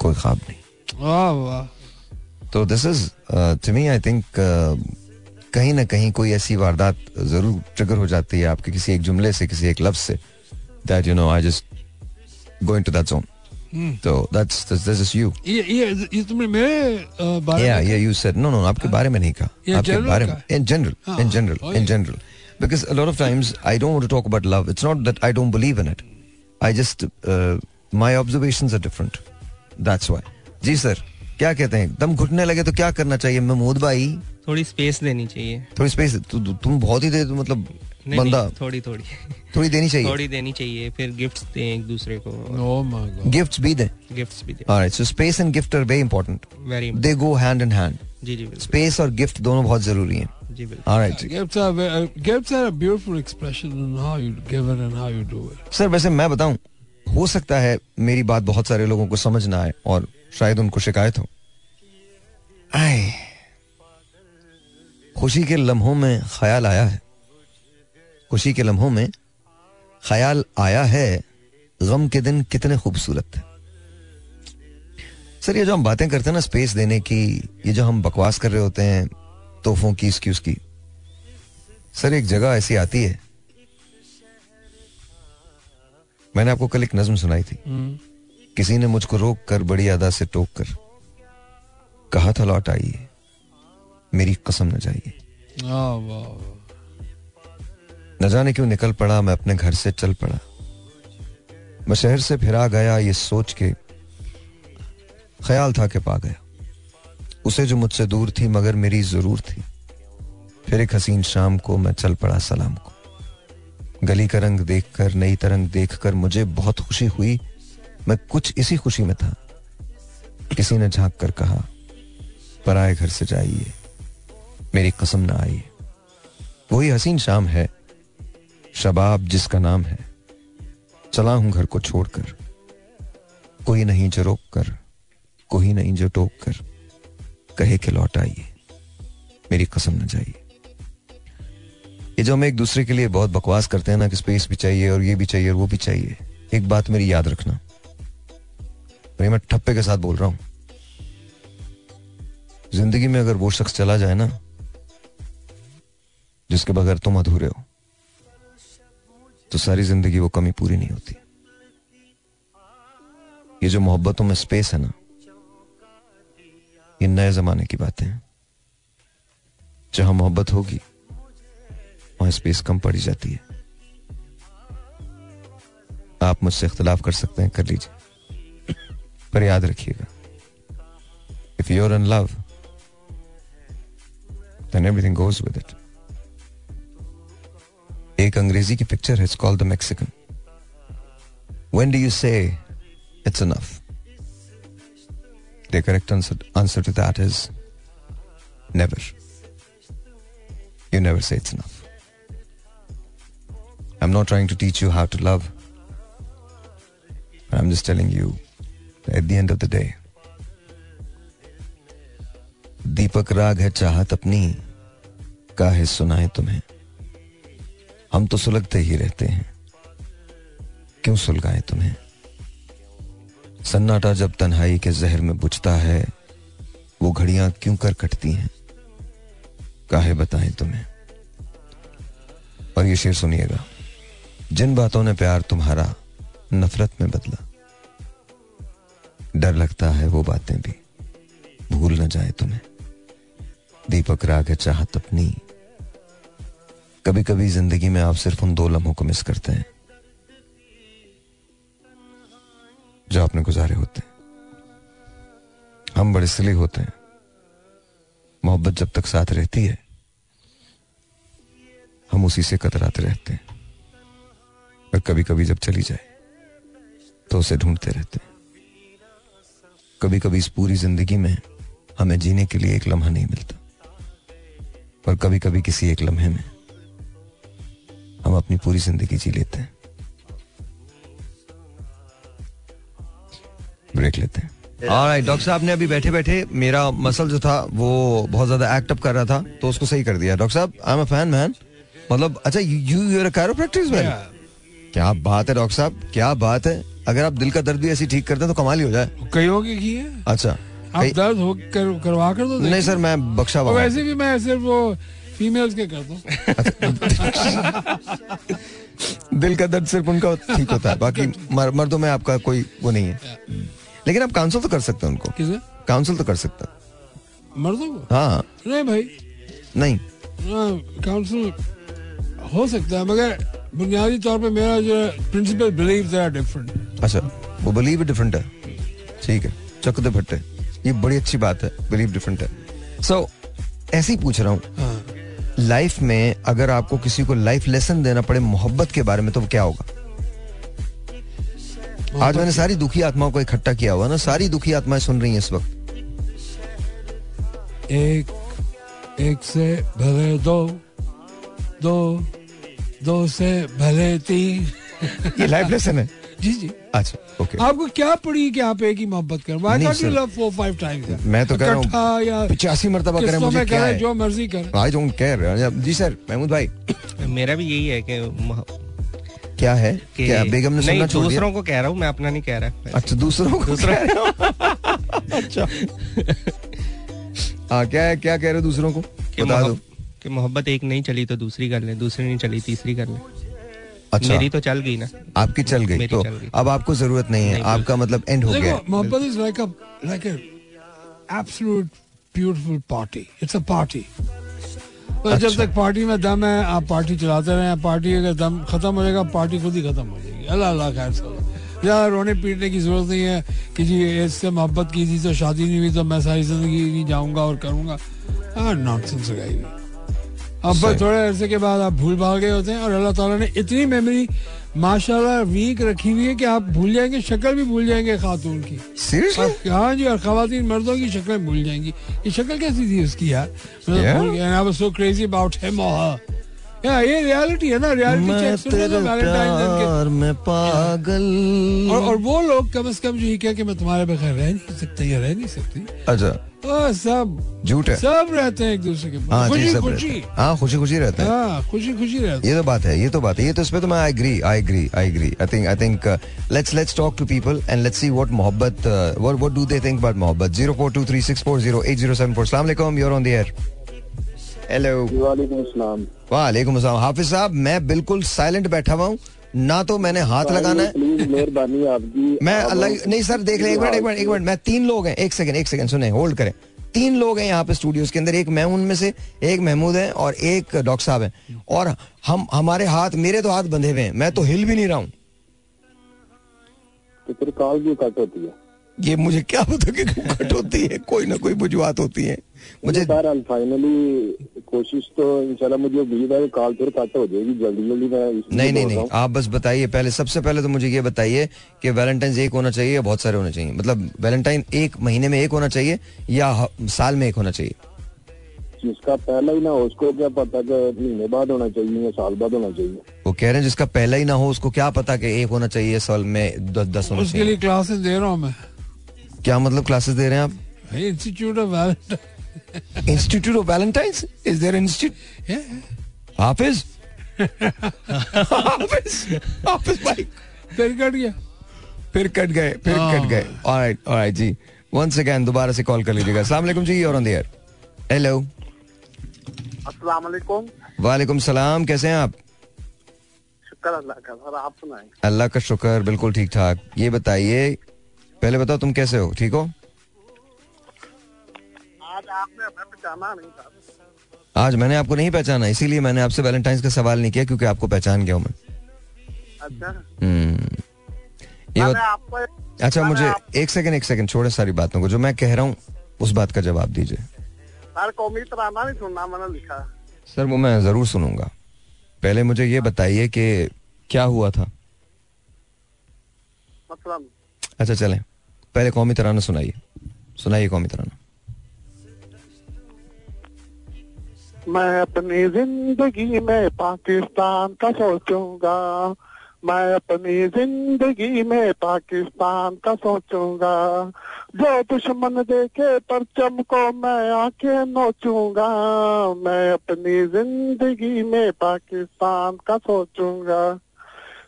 कोई ख्वाब नहीं। तो this is to me I think कहीं ना कहीं कोई ऐसी वारदात ज़रूर ट्रिगर हो जाती है आपके किसी एक जुमले से किसी एक लफ्ज से that you know I just going to that zone तो दैट्स दैट्स जस्ट यू ये ये ये तुमने मेरे अ, बारे में yeah you said no no no आपके बारे में नहीं कहा। आपके बारे में हाँ, in general oh, in yeah. general because a lot of times I don't want to talk about love. It's not that I don't believe in it. I just uh, my observations are जी sir क्या कहते हैं दम घुटने लगे तो क्या करना चाहिए? महमूद भाई। थोड़ी स्पेस देनी चाहिए। थोड़ी स्पेस तु, तु, तुम बहुत ही दे तु, मतलब बंदा। थोड़ी थोड़ी। थोड़ी देनी चाहिए? थोड़ी देनी चाहिए फिर गिफ्ट्स दें एक दूसरे को। oh ओह गिफ्ट्स भी दें? गिफ्ट्स भी दें। Alright so space and gift are very important they go hand in hand जी जी स्पेस और गिफ्ट दोनों बहुत ज़रूरी है। जी बिल्कुल। Are ve- uh, gifts are a beautiful expression in how you give it and how you do it. Sir वैसे मैं बताऊँ हो सकता है मेरी बात बहुत सारे लोगों को समझ ना आए और शायद उनको शिकायत हो। आए। खुशी के लम्हों में ख्याल आया है। खुशी के लम्हों में ख्याल आया है गम के दिन कितने खूबसूरत थे सर ये जो हम बातें करते हैं ना स्पेस देने की ये जो हम बकवास कर रहे होते हैं तोहफों की इसकी उसकी। सर एक जगह ऐसी आती है। मैंने आपको कल एक नज्म सुनाई थी। किसी ने मुझको रोक कर बड़ी अदा से टोक कर कहा था लौट आइए। मेरी कसम न जाइए। न जाने क्यों निकल पड़ा मैं अपने घर से चल पड़ा। मैं शहर से फिरा गया ये सोच के ख्याल था कि पा गया। उसे जो मुझसे दूर थी, मगर मेरी ज़रूर थी। फिर एक हसीन शाम को मैं चल पड़ा सलाम को। गली का रंग देखकर, नई तरंग देखकर मुझे बहुत खुशी हुई। मैं कुछ इसी खुशी में था। किसी ने झाँक कर कहा, पराए घर से जाइए। मेरी कसम ना आइए। वही हसीन शाम है, शबाब जिसका नाम है। चला हूँ घर को छोड़कर। कोई नहीं जो रोक कर कोई नहीं जो टोक कर कहे कि लौट आइए। मेरी कसम न जाइए। ये जो हम एक दूसरे के लिए बहुत बकवास करते हैं ना कि स्पेस भी चाहिए और ये भी चाहिए और वो भी चाहिए, एक बात मेरी याद रखना। मैं ठप्पे के साथ बोल रहा हूँ। ज़िंदगी में अगर वो शख्स चला जाए ना, जिसके बगैर तुम अधूरे हो तो सारी ज़िंदगी वो कमी पूरी नहीं होती। ये जो मोहब्बतों में स्पेस है ना ये नए जमाने की बातें हैं, जहाँ मोहब्बत होगी, वहाँ स्पेस कम पड़ी जाती है। आप मुझसे इख्तलाफ कर सकते हैं, कर लीजिए। पर याद रखिएगा if you're in love then everything goes with it. एक अंग्रेज़ी की पिक्चर है it's called the Mexican when do you say it's enough? The correct answer, answer to that is never you never say it's enough i'm not trying to teach you how to love i'm just telling you at the end of the day Deepak राग है चाहत अपनी काहे सुनाए तुम्हें हम तो सुलगते ही रहते हैं क्यों सुलगाए तुम्हें सन्नाटा जब तन्हाई के जहर में बुझता है, वो घड़ियाँ क्यों कर कटती हैं? काहे बताएँ तुम्हें? और ये शेर सुनिएगा। जिन बातों ने प्यार तुम्हारा नफरत में बदला, डर लगता है वो बातें भी। भूल न जाए तुम्हें। दीपक राग है चाहत अपनी। कभी कभी ज़िंदगी में आप सिर्फ़ उन दो लम्हों को मिस करते हैं। जो आपने गुजारे होते हैं। हम बड़े सिली होते हैं। मोहब्बत जब तक साथ रहती है, हम उसी से कतराते रहते हैं। और कभी कभी जब चली जाए तो उसे ढूंढते रहते हैं। कभी कभी इस पूरी ज़िंदगी में हमें जीने के लिए एक लम्हा नहीं मिलता। और कभी कभी किसी एक लम्हे में हम अपनी पूरी ज़िंदगी जी लेते हैं। ब्रेक लेते हैं। Alright, डॉक्टर साहब ने अभी बैठे बैठे मेरा मसल जो था वो बहुत ज़्यादा एक्ट अप कर रहा था तो उसको सही कर दिया। डॉक्टर साहब I am a fan man मतलब अच्छा you you are chiropractics well क्या बात है डॉक्टर साहब क्या बात है। अगर आप दिल का दर्द भी ऐसी ठीक करते हैं तो कमाल ही हो जाए। कईयों के की है अच्छा। आप कई- दर्द हो कर, करवा कर दो नहीं सर मैं बख्शा वैसे भी मैं सिर्फ़ वो फीमेल्स के करता हूँ। दिल का दर्द सिर्फ़ उनका ठीक होता है बाकी मर, मर्दों में आपका कोई वो नहीं है। लेकिन आप काउंसिल तो कर सकते हैं उनको। काउंसिल तो कर सकते हैं। मर्दों को? हाँ। नहीं भाई। नहीं। काउंसिल हो सकता है मगर बुनियादी तौर पे मेरा जो प्रिंसिपल बिलीव आर डिफरेंट अच्छा वो बिलीव डिफरेंट है। ठीक है चक दे फट्टे ये बड़ी अच्छी बात है बिलीव डिफरेंट है। सो so, ऐसे ही पूछ रहा हूँ। हाँ। लाइफ में अगर आपको किसी को लाइफ लेसन देना पड़े मोहब्बत के बारे में तो क्या होगा? आज मैंने सारी दुखी आत्माओं को इकट्ठा किया हुआ ना सारी दुखी आत्माएँ सुन रही हैं इस वक्त। एक एक से भले दो दो दो से भले तीन। ये लाइफ लेसन है। जी जी। अच्छा ओके। आपको क्या पड़ी कि आप एक ही मोहब्बत करें? Why not you love four five times मैं तो कह रहा हूँ इकट्ठा या पिचासी मरतबा करें मुझे क्या है? जो मर्ज़ी करें। आई डोंट केयर जी सर महमूद भाई। मेरा भी यही है कि क्या है? क्या बेगम ने नहीं सुनना छोड़ दूसरों को कह रहा हूँ मैं अपना नहीं कह रहा। अच्छा दूसरों को दूसरा- कह रहे अच्छा। हाँ क्या है? क्या कह रहे हो दूसरों को? बता दो। कि मोहब्बत एक नहीं चली तो दूसरी कर ले दूसरी नहीं चली तीसरी कर ले। अच्छा। मेरी तो चल गई ना। आपकी चल गई तो चल अब आपको ज़रूरत नहीं है आपका मतलब एंड हो गया। मोहब्बत is like a like a absolute beautiful party it's a party पर जब अच्छा। तक पार्टी में दम है आप पार्टी चलाते रहे पार्टी अगर दम खत्म हो जाएगा पार्टी खुद ही खत्म हो जाएगी। अल्लाह अल्लाह खैर सब ज़्यादा रोने पीटने की ज़रूरत नहीं है कि जी इससे मोहब्बत की थी तो शादी नहीं हुई तो मैं सारी ज़िंदगी नहीं जाऊँगा और करूँगा। नॉनसेंस लगाई हुई अब पर थोड़े अरसे के बाद आप भूल भाग गए होते हैं और अल्लाह ताला ने इतनी मेमोरी माशाल्लाह वीक रखी हुई है कि आप भूल जाएँगे शक्ल भी भूल जाएँगे खातून की। सीरियसली हाँ जी और खातन मर्दों की शक्लें भूल जाएँगी। ये शक्ल कैसी थी उसकी यार? I was so crazy about him और हर या ये रियलिटी है ना रियलिटी प्यार में पागल। और और वो लोग कम से कम जो ये कह कि मैं तुम्हारे बगैर रह नहीं सकता या रह नहीं सकती। अच्छा। ओ, सब। झूठ है। सब रहते हैं एक दूसरे के हाँ पास। खुशी खुशी रहते हैं। हाँ खुशी खुशी रहते हैं। हाँ खुशी खुशी रहते ये तो बात है ये तो बात है। ये तो इस पे तो मैं I agree I agree I agree I think I think let's let's talk to people and let's see what मोहब्बत what do they think about मोहब्बत 0423640807 अस्सलाम वालेकुम you are on the air hello वालेकुम अस्सलाम वालेकुम हाफिज साहब मैं बिल्कुल साइलेंट बैठा हुआ हूँ। ना तो मैंने हाथ लगाना है। मेहरबानी आपकी। मैं अल्लाह नहीं सर देख ले एक मिनट एक मिनट एक मिनट। मैं तीन लोग हैं। एक सेकंड एक सेकंड सुने होल्ड करें। तीन लोग हैं यहाँ पे स्टूडियोज के अंदर। एक मैं उनमें से एक महमूद है और एक डॉक्टर साहब हैं। और हम हमारे हाथ मेरे तो हाथ बंधे हुए हैं। मैं तो हिल भी नहीं रहा हूँ। तो फिर कॉल कट होती है? ये मुझे क्या पता कि कट होती है। कोई ना कोई वजूहत होती है। मुझे बहरहाल फाइनली कोशिश तो इंशाल्लाह मुझे उम्मीद है कॉल फिर कट हो जाएगी जल्दी जल्दी मैं नहीं नहीं नहीं आप बस बताइए पहले सबसे पहले तो मुझे ये बताइए कि वैलेंटाइन एक होना चाहिए या बहुत सारे होने चाहिए? मतलब वैलेंटाइन एक महीने में एक होना चाहिए या साल में एक होना चाहिए? जिसका पहला ही ना हो उसको क्या पता कि महीने बाद होना चाहिए या साल बाद होना चाहिए। वो कह रहे हैं जिसका पहला ही ना हो उसको क्या पता कि एक होना चाहिए साल में दस दस होना उसके चाहिए? लिए क्लासेस दे रहा हूँ मैं। क्या मतलब क्लासेस दे रहे हैं आप? Institute of Valentine institute of Valentine's is there institute Hafiz Hafiz Hafiz भाई फिर कट गया फिर कट गए फिर। कट गए ऑलराइट ऑलराइट जी वंस अगेन दोबारा से कॉल कर लीजिएगा अस्सलाम वालेकुम जी और ऑन द एयर हेलो अस्सलाम वालेकुम वालेकुम सलाम कैसे हैं आप शुक्र अल्लाह का सर आप सुनाएँ अल्लाह का शुक्र बिल्कुल ठीक ठाक ये बताइए पहले बताओ तुम कैसे हो ठीक हो आपने हमें पहचाना नहीं था। आज मैंने आपको नहीं पहचाना इसीलिए मैंने आपसे वैलेंटाइंस का सवाल नहीं किया क्योंकि आपको पहचान गया हूँ मैं। अच्छा। हम्म। ये. अच्छा मुझे एक सेकंड एक सेकंड छोड़े सारी बातों को जो मैं कह रहा हूँ उस बात का जवाब दीजिए। सर कौमी तराना नहीं सुनना मैंने लिखा। सर वो मैं ज़रूर सुनूँगा। पहले मुझे ये बताइए कि क्या हुआ था? मतलब अच्छा चलें। पहले कौमी तराना सुनाइए। सुनाइए कौमी तराना। मैं अपनी ज़िंदगी में पाकिस्तान का सोचूँगा। मैं अपनी ज़िंदगी में पाकिस्तान का सोचूँगा। जो दुश्मन देखे परचम को मैं आँखें नोचूँगा। मैं अपनी ज़िंदगी में पाकिस्तान का सोचूँगा।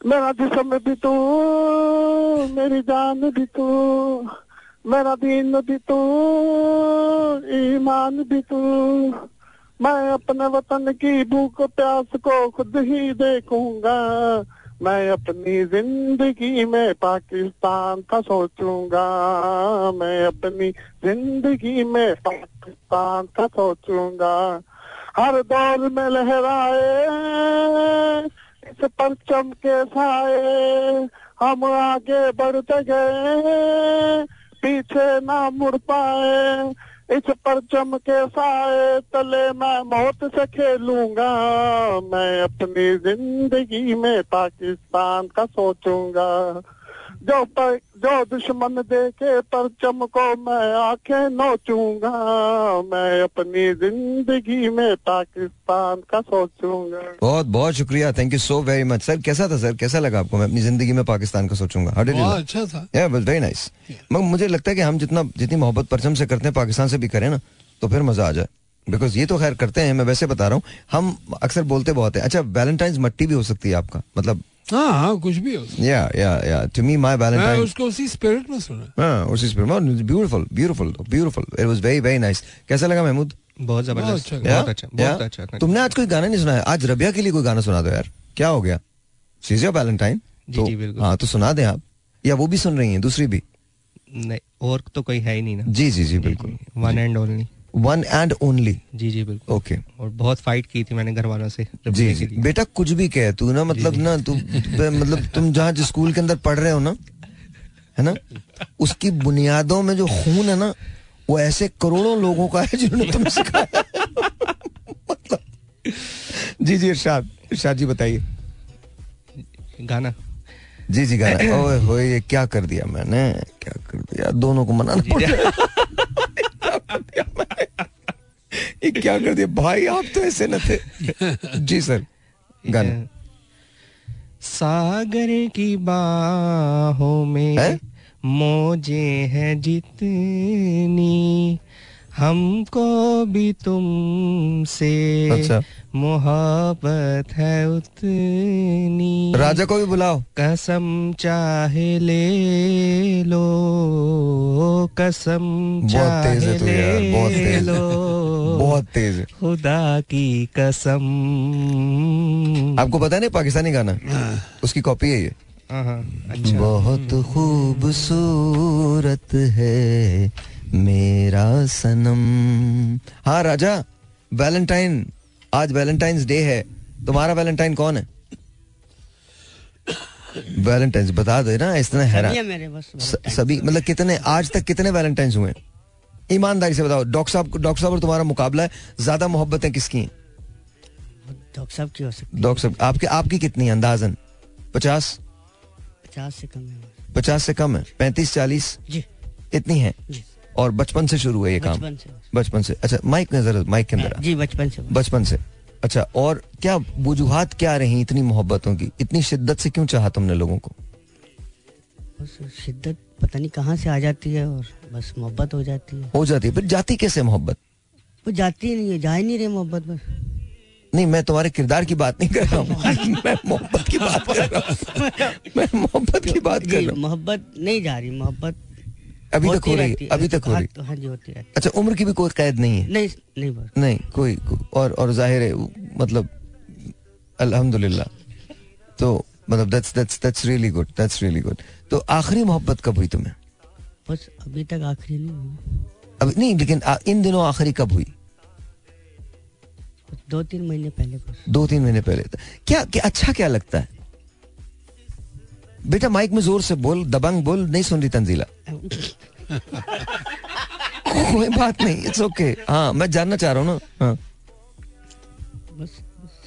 मेरा जिसम भी तू, मेरी जान भी तू, मेरा दीन भी तू, ईमान भी तू। मैं अपने वतन की भूख प्यास को खुद ही देखूँगा। मैं अपनी ज़िंदगी में पाकिस्तान का सोचूँगा। मैं अपनी ज़िंदगी में पाकिस्तान का सोचूँगा। हर दौर में लहराए, इस परचम के साए। हम आगे बढ़ते गए, पीछे ना मुड़ पाए। इस परचम के साए तले मैं मौत से खेलूँगा। मैं अपनी ज़िंदगी में पाकिस्तान का सोचूँगा। जो पर, जो दुश्मन देखे परचम को मैं आँखें नोचूँगा। मैं अपनी ज़िंदगी में पाकिस्तान का सोचूँगा। बहुत बहुत शुक्रिया। Thank you so very much sir कैसा था सर कैसा लगा आपको? मैं अपनी ज़िंदगी में पाकिस्तान का सोचूँगा। हाउ डिड यू अच्छा था। वेरी नाइस मगर मुझे लगता है कि हम जितना जितनी मोहब्बत परचम से करते हैं पाकिस्तान से भी करें ना तो फिर मज़ा आ जाए। बिकॉज़ ये तो खैर करते हैं मैं वैसे बता रहा हूँ। हम अक्सर बोलते बहुत है अच्छा वैलेंटाइंस मट्टी भी हो सकती है आपका? मतलब हाँ हाँ कुछ भी हो या या या टू मी माय है। मैं उसको उसी स्पिरिट में सुना हाँ उसी beautiful beautiful beautiful it was very very nice कैसा लगा महमूद बहुत ज़बरदस्त अच्छा, बहुत अच्छा बहुत अच्छा तुमने आज कोई गाना नहीं सुनाया आज रबिया के लिए कोई गाना सुना दो यार क्या हो गया योर वैलेंटाइन हाँ तो सुना दें आप या वो भी सुन रही हैं दूसरी भी नहीं और तो कोई है ही नहीं ना जी जी जी बिल्कुल one and only one and only जी जी बिल्कुल। Okay okay. और बहुत फाइट की थी मैंने घर वालों से जी जी। बेटा कुछ भी कह तू ना मतलब ना तू मतलब तुम जहाँ जिस स्कूल के अंदर पढ़ रहे हो ना है ना उसकी बुनियादों में जो खून है ना वो ऐसे करोड़ों लोगों का है जिन्होंने तुम्हें सिखाया। मतलब। जी जी इरशाद इरशाद जी बताइए। गाना। जी जी गाना। ओए होए ये क्या कर दिया मैंने? क्या कर दिया? दोनों को मनाना पड़ गया क्या कर दिया मैंने? ये क्या कर दिया भाई आप तो ऐसे न थे जी सर गाना सागर की बाहों में है? मोजे हैं जितनी हमको भी तुमसे अच्छा। मोहब्बत है उतनी। राजा को भी बुलाओ। कसम चाहे ले लो कसम बहुत तेज है चाहे यार बहुत ले तेज है लो। बहुत तेज है। खुदा की कसम। आपको पता नहीं पाकिस्तानी गाना? उसकी कॉपी है ये। हाँ, हाँ, अच्छा। बहुत खूबसूरत है मेरा सनम। हाँ राजा वैलेंटाइन आज वैलेंटाइंस डे है तुम्हारा वैलेंटाइन कौन है? वैलेंटाइंस बता दो ना इतना हैरान। सभी है मेरे बस सभी मतलब कितने आज तक कितने वैलेंटाइंस हुए? ईमानदारी से बताओ डॉक्टर साहब डॉक्टर साहब और तुम्हारा मुकाबला है ज़्यादा मोहब्बतें किसकी हैं? डॉक्टर साहब की हो सकती डॉक्टर साहब आपके आपकी कितनी है अंदाजन? पचास? पचास से कम है पचास से कम है पैंतीस चालीस? जी। इतनी है? जी। और बचपन से शुरू है ये काम? बचपन से। अच्छा माइक में जरा माइक के अंदर जी बचपन से। बचपन से। अच्छा और क्या वजूहात क्या रही इतनी मोहब्बतों की? इतनी शिद्दत से क्यों चाहा तुमने लोगों को? बस शिद्दत पता नहीं कहाँ से आ जाती है और बस मोहब्बत हो जाती है। हो जाती है। फिर जाती कैसे मोहब्बत? वो जाती नहीं है जा ही नहीं रही मोहब्बत बस। नहीं मैं तुम्हारे किरदार की बात नहीं कर रहा हूँ। मैं मोहब्बत की बात कर रहा हूँ। मैं मोहब्बत की बात कर रहा हूँ। मोहब्बत नहीं जा रही मोहब्बत अभी तक हो रही है। अभी तक हो हाँ, रही तो हाँ जी होती रहती अच्छा उम्र की भी कोई कैद नहीं है? नहीं नहीं नहीं कोई और और ज़ाहिर है मतलब अल्हम्दुलिल्लाह। तो मतलब that's that's that's really good that's really good तो आखिरी मोहब्बत कब हुई तुम्हें? बस अभी तक आखिरी नहीं हुई। अभी नहीं लेकिन इन दिनों आखिरी कब हुई? दो तीन महीने पहले दो तीन महीने पहले। क्या क्या अच्छा क्या लगता है? बेटा माइक में ज़ोर से बोल दबंग बोल नहीं सुन रही तंजीला। कोई बात नहीं इट्स ओके हाँ मैं जानना चाह रहा हूँ ना। हाँ।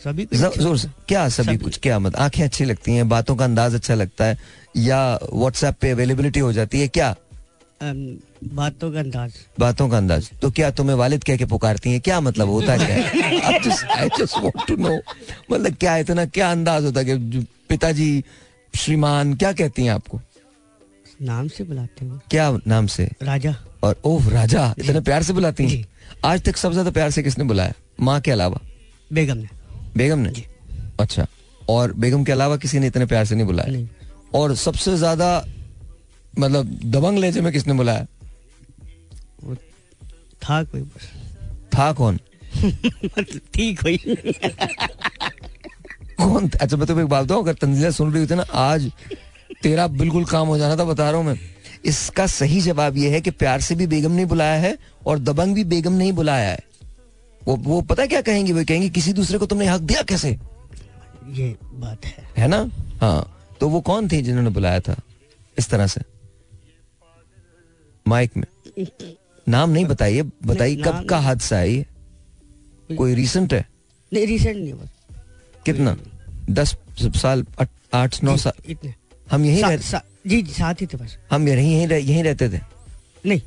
सभी को ज- ज़ोर से। क्या सभी सभी। कुछ क्या मत आँखें अच्छी लगती हैं बातों का अंदाज अच्छा लगता है या व्हाट्सएप पे अवेलेबिलिटी हो जाती है क्या? बातों का अंदाज। बातों का अंदाज। तो क्या तुम्हें वालिद कह के पुकारती हैं? क्या मतलब होता क्या? है. मतलब क्या इतना क्या अंदाज होता है कि पिताजी श्रीमान क्या कहती हैं आपको? नाम से बुलाते हैं। क्या नाम से? राजा। और ओह राजा इतने प्यार से बुलाती हैं? आज तक सबसे ज़्यादा प्यार से किसने बुलाया? माँ के अलावा? बेगम ने। बेगम ने? अच्छा। और बेगम के अलावा किसी ने इतने प्यार से नहीं बुलाया? और सबसे ज़्यादा मतलब दबंग लहजे में किसने बुलाया? था कोई बस। था कौन? ठीक हुई कौन? अच्छा मैं तुम्हें एक बात बताऊँ अगर तंजीला सुन रही होती ना आज तेरा बिल्कुल काम हो जाना था बता रहा हूँ मैं। इसका सही जवाब यह है कि प्यार से भी बेगम नहीं बुलाया है और दबंग भी बेगम नहीं बुलाया है। वो वो पता क्या कहेंगी? वो कहेंगी किसी दूसरे को तुमने हक दिया कैसे? ये बात है। है ना? हाँ। तो वो कौन थे जिन्होंने बुलाया था? इस तरह से। माइक में। नाम नहीं बताइए बताइए कब का हादसा है ये? कोई रिसेंट है? नहीं रिसेंट नहीं कितना? दस साल आठ नौ साल। इतने। हम यहीं सा, जी जी साथ ही थे बस। हम यहीं यहीं रह, यहीं रहते थे? नहीं।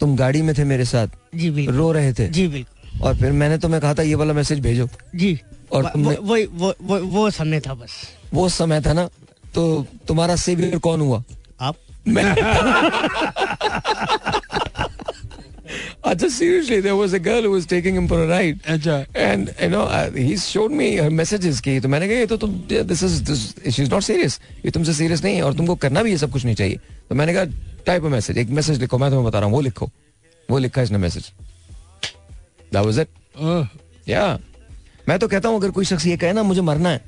तुम गाड़ी में थे मेरे साथ? जी बिल्कुल। रो रहे थे? जी बिल्कुल। और फिर मैंने तुम्हें कहा था ये वाला मैसेज भेजो। जी। और तुमने वो वो वो वो समय था बस। वो समय था ना? तो तुम्हारा सेवियर कौन हुआ? आप। मैं। अच्छा seriously there was a girl who was taking him for a ride. अच्छा। And you know uh, he showed me her messages की तो मैंने कहा ये तो तुम this is this she is not serious. ये तुमसे सीरियस नहीं है और तुमको करना भी ये सब कुछ नहीं चाहिए. तो मैंने कहा टाइप अ मैसेज एक मैसेज लिखो मैं तुम्हें बता रहा हूँ वो लिखो। वो लिखा इसने मैसेज that was it. ओह, या मैं तो कहता हूँ अगर कोई शख्स ये कहे ना मुझे मरना है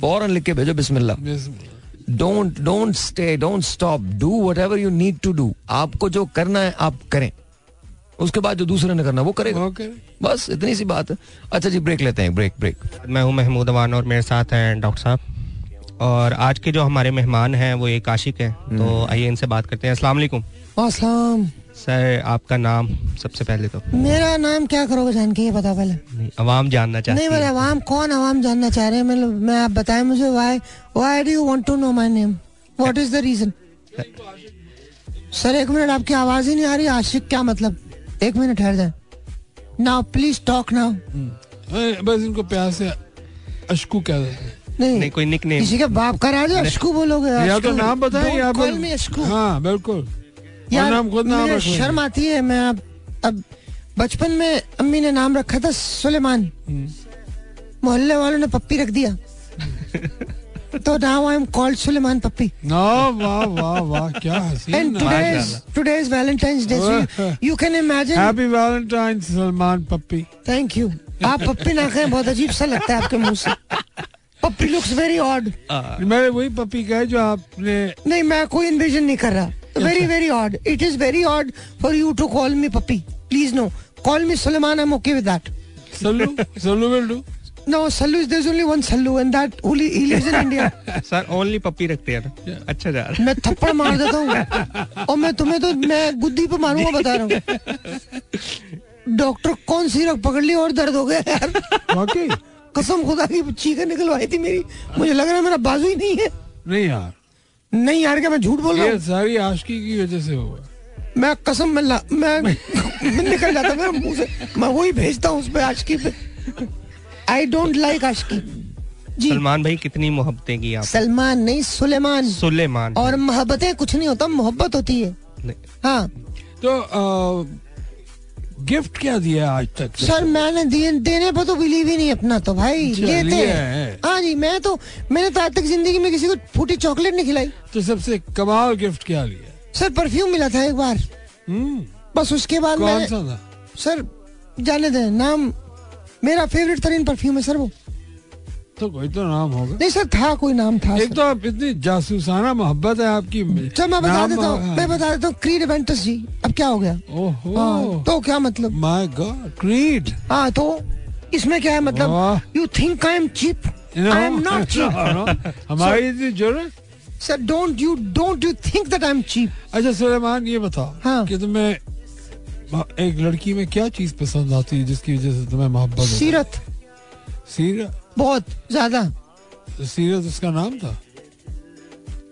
फ़ौरन लिख के भेजो बिस्मिल्लाह। बिस्मिल्लाह। Don't don't stay don't stop do whatever you need to do आपको जो करना है आप करें। उसके बाद जो दूसरे ने करना वो करेगा। ओके बस इतनी सी बात है। अच्छा जी ब्रेक लेते हैं ब्रेक ब्रेक मैं हूँ महमूद अवान और मेरे साथ हैं डॉक्टर साहब। और आज के जो हमारे मेहमान हैं वो एक आशिक है। तो आइए इनसे बात करते हैं। अस्सलाम वालेकुम। असलम सर आपका नाम सबसे पहले तो। मेरा नाम क्या करोगे जान के ये बता पहले। अवाम जानना चाहती नहीं मेरे अवाम कौन अवाम जानना चाह रहे हैं? मैं मैं आप बताएँ मुझे why why do you want to know my name what is the reason sir एक मिनट आपकी आवाज़ ही नहीं आ रही। आशिक क्या मतलब? एक मिनट ठहर जाए नाउ प्लीज़ टॉक नाउ बस इनको प्यार से अशकू कह देते हैं। नहीं, नहीं कोई निक नेम किसी के बाप का राजा अशकू बोलोगे। या तो नाम बताएँ या फिर me अशकू। हाँ बिल्कुल। यार नाम खुद नाम। शर्म आती है मैं अब अब बचपन में अम्मी ने नाम रखा था सुलेमान। मोहल्ले वालों ने पप्पी रख दिया। तो now I am called Suleman puppy no वाह वाह वाह क्या हसीन and today today is Valentine's Day you can imagine happy Valentine Salman puppy thank you आप पप्पी ना खाएँ बहुत अजीब सा लगता है आपके मुँह से। पप्पी लुक्स वेरी ऑड मैंने वही पप्पी कहा है जो आपने नहीं मैं कोई इन्विजन नहीं कर रहा। Very very odd it is very odd for you to call me puppy. Please no call me Suleman I am okay with that Sallu Sallu will do No, Sallu is there's only one Sallu and that only he lives in India. Sir only puppy रखते हैं ना। अच्छा जा रहा मैं थप्पड़ मार देता हूँ। और मैं तुम्हें तो मैं गुद्दी पे मारूँगा बता रहा हूँ। डॉक्टर कौन सी रख पकड़ ली? और दर्द हो गया यार। वाकई? कसम खुदा की चीखें निकलवाई थी मेरी। मुझे लग रहा है मेरा बाजू ही नहीं है। नहीं यार। नहीं यार क्या मैं झूठ बोल रहा ये हूँ सारी आशिकी की वजह से हुआ। मैं कसम मैं मैं मैं निकल जाता मेरे मुँह से मैं वही भेजता हूँ उस पे आशकी पे। आई डोंट लाइक आशकी जी। सलमान भाई कितनी मोहब्बतें की आप सलमान नहीं सुलेमान। सुलेमान। और मोहब्बतें कुछ नहीं होता मोहब्बत होती है। हाँ। तो गिफ्ट क्या दिया आज तक? सर मैंने दिए देने पर तो बिलीव ही नहीं अपना तो भाई। लेते हैं। हाँ जी मैं तो मैंने तो आज तक ज़िंदगी में किसी को फूटी चॉकलेट नहीं खिलाई। तो सबसे कमाल गिफ्ट क्या लिया? सर परफ्यूम मिला था एक बार। हम्म। बस उसके बाद कौन सा था? सर जाने दें नाम मेरा फेवरेट तरीन परफ्यूम है सर वो। तो कोई तो नाम होगा। नहीं सर था कोई नाम था एक तो आप इतनी जासूसाना मोहब्बत है आपकी। चल मैं बता देता हूँ मैं बता देता हूँ क्रीड इवेंटस जी अब क्या हो गया? ओहो। हाँ, तो क्या मतलब? माय गॉड क्रीड हाँ तो इसमें क्या है मतलब? You think I am cheap I am not cheap हमारी इतनी ज़रूरत? Sir don't you don't you think that I am cheap अच्छा सुलेमान ये बताओ हाँ। कि तुम्हें एक लड़की में क्या चीज़ पसंद आती है जिसकी वजह से तुम्हें मोहब्बत सीरत। सीरत? बहुत ज़्यादा। सीरत उसका नाम था?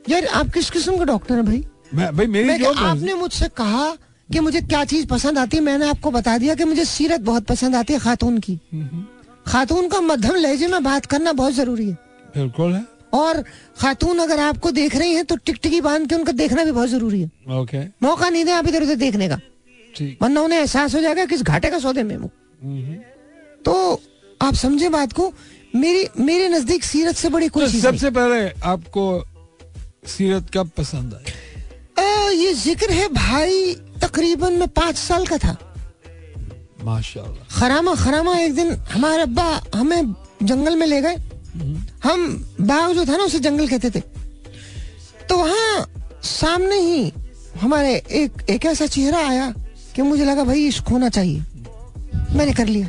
यार आप किस किस्म का डॉक्टर हैं भाई? मैं भाई मेरी मैं आपने मुझसे कहा कि मुझे क्या चीज़ पसंद आती है मैंने आपको बता दिया कि मुझे सीरत बहुत पसंद आती है खातून की। खातून का मध्यम लहजे में बात करना बहुत ज़रूरी है। बिल्कुल है। और खातून अगर आपको देख रही है तो टिकटिकी बाँध के उनका देखना भी बहुत ज़रूरी है। ओके। मौका नहीं दें आप इधर उधर देखने का। वरना उन्हें एहसास हो जाएगा किस घाटे का सौदे में हूँ। तो आप समझे बात को मेरी मेरे नज़दीक सीरत से बड़ी कोई तो सबसे पहले आपको सीरत कब पसंद आई? ये ज़िक्र है भाई तकरीबन मैं पाँच साल का था। माशाल्लाह। खरामा खरामा एक दिन हमारे अब्बा हमें जंगल में ले गए। हम बाग जो था ना उसे जंगल कहते थे। तो वहाँ सामने ही हमारे एक एक ऐसा चेहरा आया कि मुझे लगा भाई इश्क होना चाहिए? मैंने कर लिया।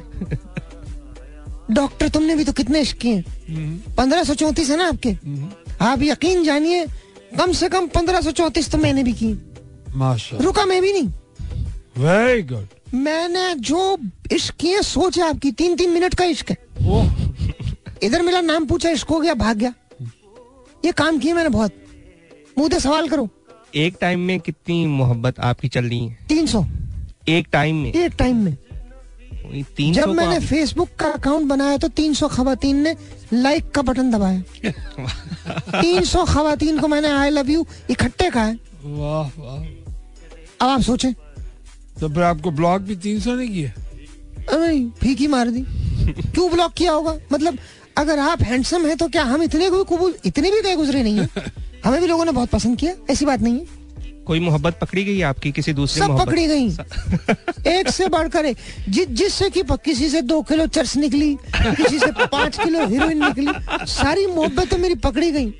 डॉक्टर तुमने भी तो कितने इश्क किए? पंद्रह सौ चौंतीस है ना आपके? आप यकीन जानिए कम से कम पंद्रह सौ चौंतीस तो मैंने भी की रुका मैं भी नहीं। वेरी गुड मैंने जो इश्क किए सोच है आपकी तीन तीन मिनट का इश्क है। इधर मेरा नाम पूछा इश्क हो गया भाग गया। ये काम किए मैंने बहुत। मुँह सवाल करो। एक टाइम में कितनी मोहब्बत आपकी चल रही है? तीन सौ। एक टाइम में। एक टाइम में। तीन जब मैंने फेसबुक का अकाउंट बनाया तो तीन सौ खातन ने लाइक का बटन दबाया। तीन सौ खातन को मैंने आई लव यू इकट्ठे कहा है वाह वाह। अब आप सोचें। तो फिर आपको ब्लॉक भी तीन सौ नहीं किया? अरे फीकी मार दी। क्यों ब्लॉक किया होगा? मतलब अगर आप हैंडसम हैं तो क्या हम इतने भी कबूल इतने भी गए गुजरे नहीं है? हमें भी लोगों ने बहुत पसंद किया ऐसी बात नहीं है। कोई मोहब्बत पकड़ी गई आपकी किसी दूसरी सब पकड़ी गई। एक से बढ़कर एक। जि, जिससे कि किसी से दो किलो चर्च निकली किसी से पाँच किलो हीरोइन निकली सारी मोहब्बतें मेरी पकड़ी गई।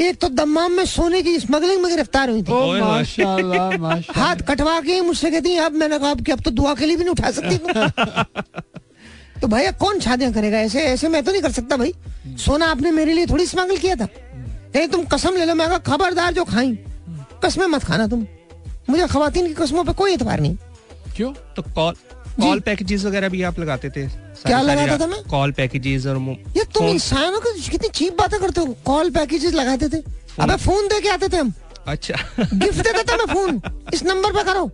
एक तो दम्माम में सोने की स्मगलिंग में गिरफ़्तार हुई थी। ओ माशाल्लाह माशाल्लाह। हाथ कटवा के मुझसे कहती अब मैंने कहा अब अब तो दुआ के लिए भी नहीं उठा सकती तो। भैया कौन शादियाँ करेगा? ऐसे ऐसे मैं तो नहीं कर सकता भाई। सोना आपने मेरे लिए थोड़ी स्मगल किया था। नहीं तुम कसम ले लो मैं खबरदार जो खाई। कसमें मत खाना तुम। मुझे खवातीन की कस्मों पे कोई एतबार नहीं। क्यों? तो कॉल कॉल पैकेजेस वगैरह भी आप लगाते थे। क्या लगाता था मैं? कॉल पैकेजेस और ये तुम इंसानों को कितनी चीप बातें करते हो। कॉल पैकेजेस लगाते थे। अबे फ़ोन दे के आते थे हम। अच्छा। गिफ्ट देता था मैं फ़ोन इस नंबर पे करो।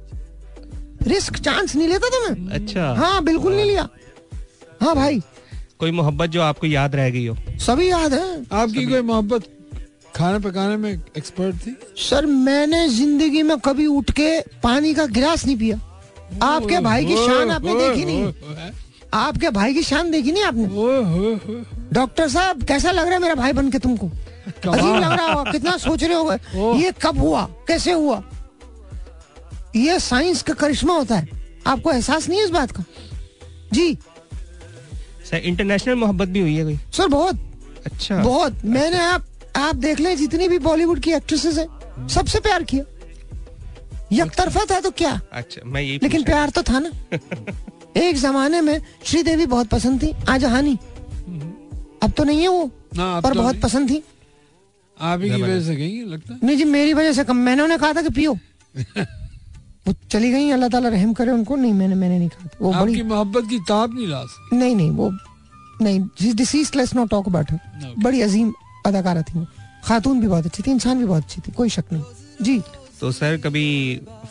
रिस्क चांस नहीं लेता था मैं। अच्छा। हाँ बिल्कुल नहीं लिया। हाँ भाई। कोई मोहब्बत जो आपको याद रह गई हो? सभी याद है। आपकी कोई मोहब्बत? खाने पकाने में एक्सपर्ट थी? सर मैंने ज़िंदगी में कभी उठ के पानी का गिलास नहीं पिया। आपके भाई की शान आपने देखी नहीं। आपके भाई की शान देखी नहीं आपने? डॉक्टर साहब कैसा लग रहा है मेरा भाई बन के तुमको? अजीब लग रहा होगा कितना सोच रहे हो ये कब हुआ? कैसे हुआ? ये साइंस का करिश्मा होता है। आपको एहसास नहीं है इस बात का? जी। सर इंटरनेशनल मोहब्बत भी हुई है कोई? सर बहुत। अच्छा। बहुत। मैंने आप आप देख लें जितनी भी बॉलीवुड की एक्ट्रेसेस हैं सबसे प्यार किया। एक तरफा था तो क्या? अच्छा मैं यही लेकिन प्यार तो था ना। एक जमाने में श्रीदेवी बहुत पसंद थी आज हानि। अब तो नहीं है वो ना, पर तो बहुत नहीं। पसंद थी। आप ही की वजह से गई लगता है? नहीं जी मेरी वजह से कम। मैंने उन्हें कहा था कि पियो। वो चली गई अल्लाह ताला रहम करे उनको। नहीं मैंने मैंने नहीं कहा था। वो आपकी बड़ी मोहब्बत की ताब नहीं ला नहीं नहीं वो नहीं डिसीज लेट्स नॉट टॉक अबाउट बड़ी अजीम अदाकारा थी। खातून भी बहुत अच्छी थी इंसान भी बहुत अच्छी थी कोई शक नहीं। जी। तो सर कभी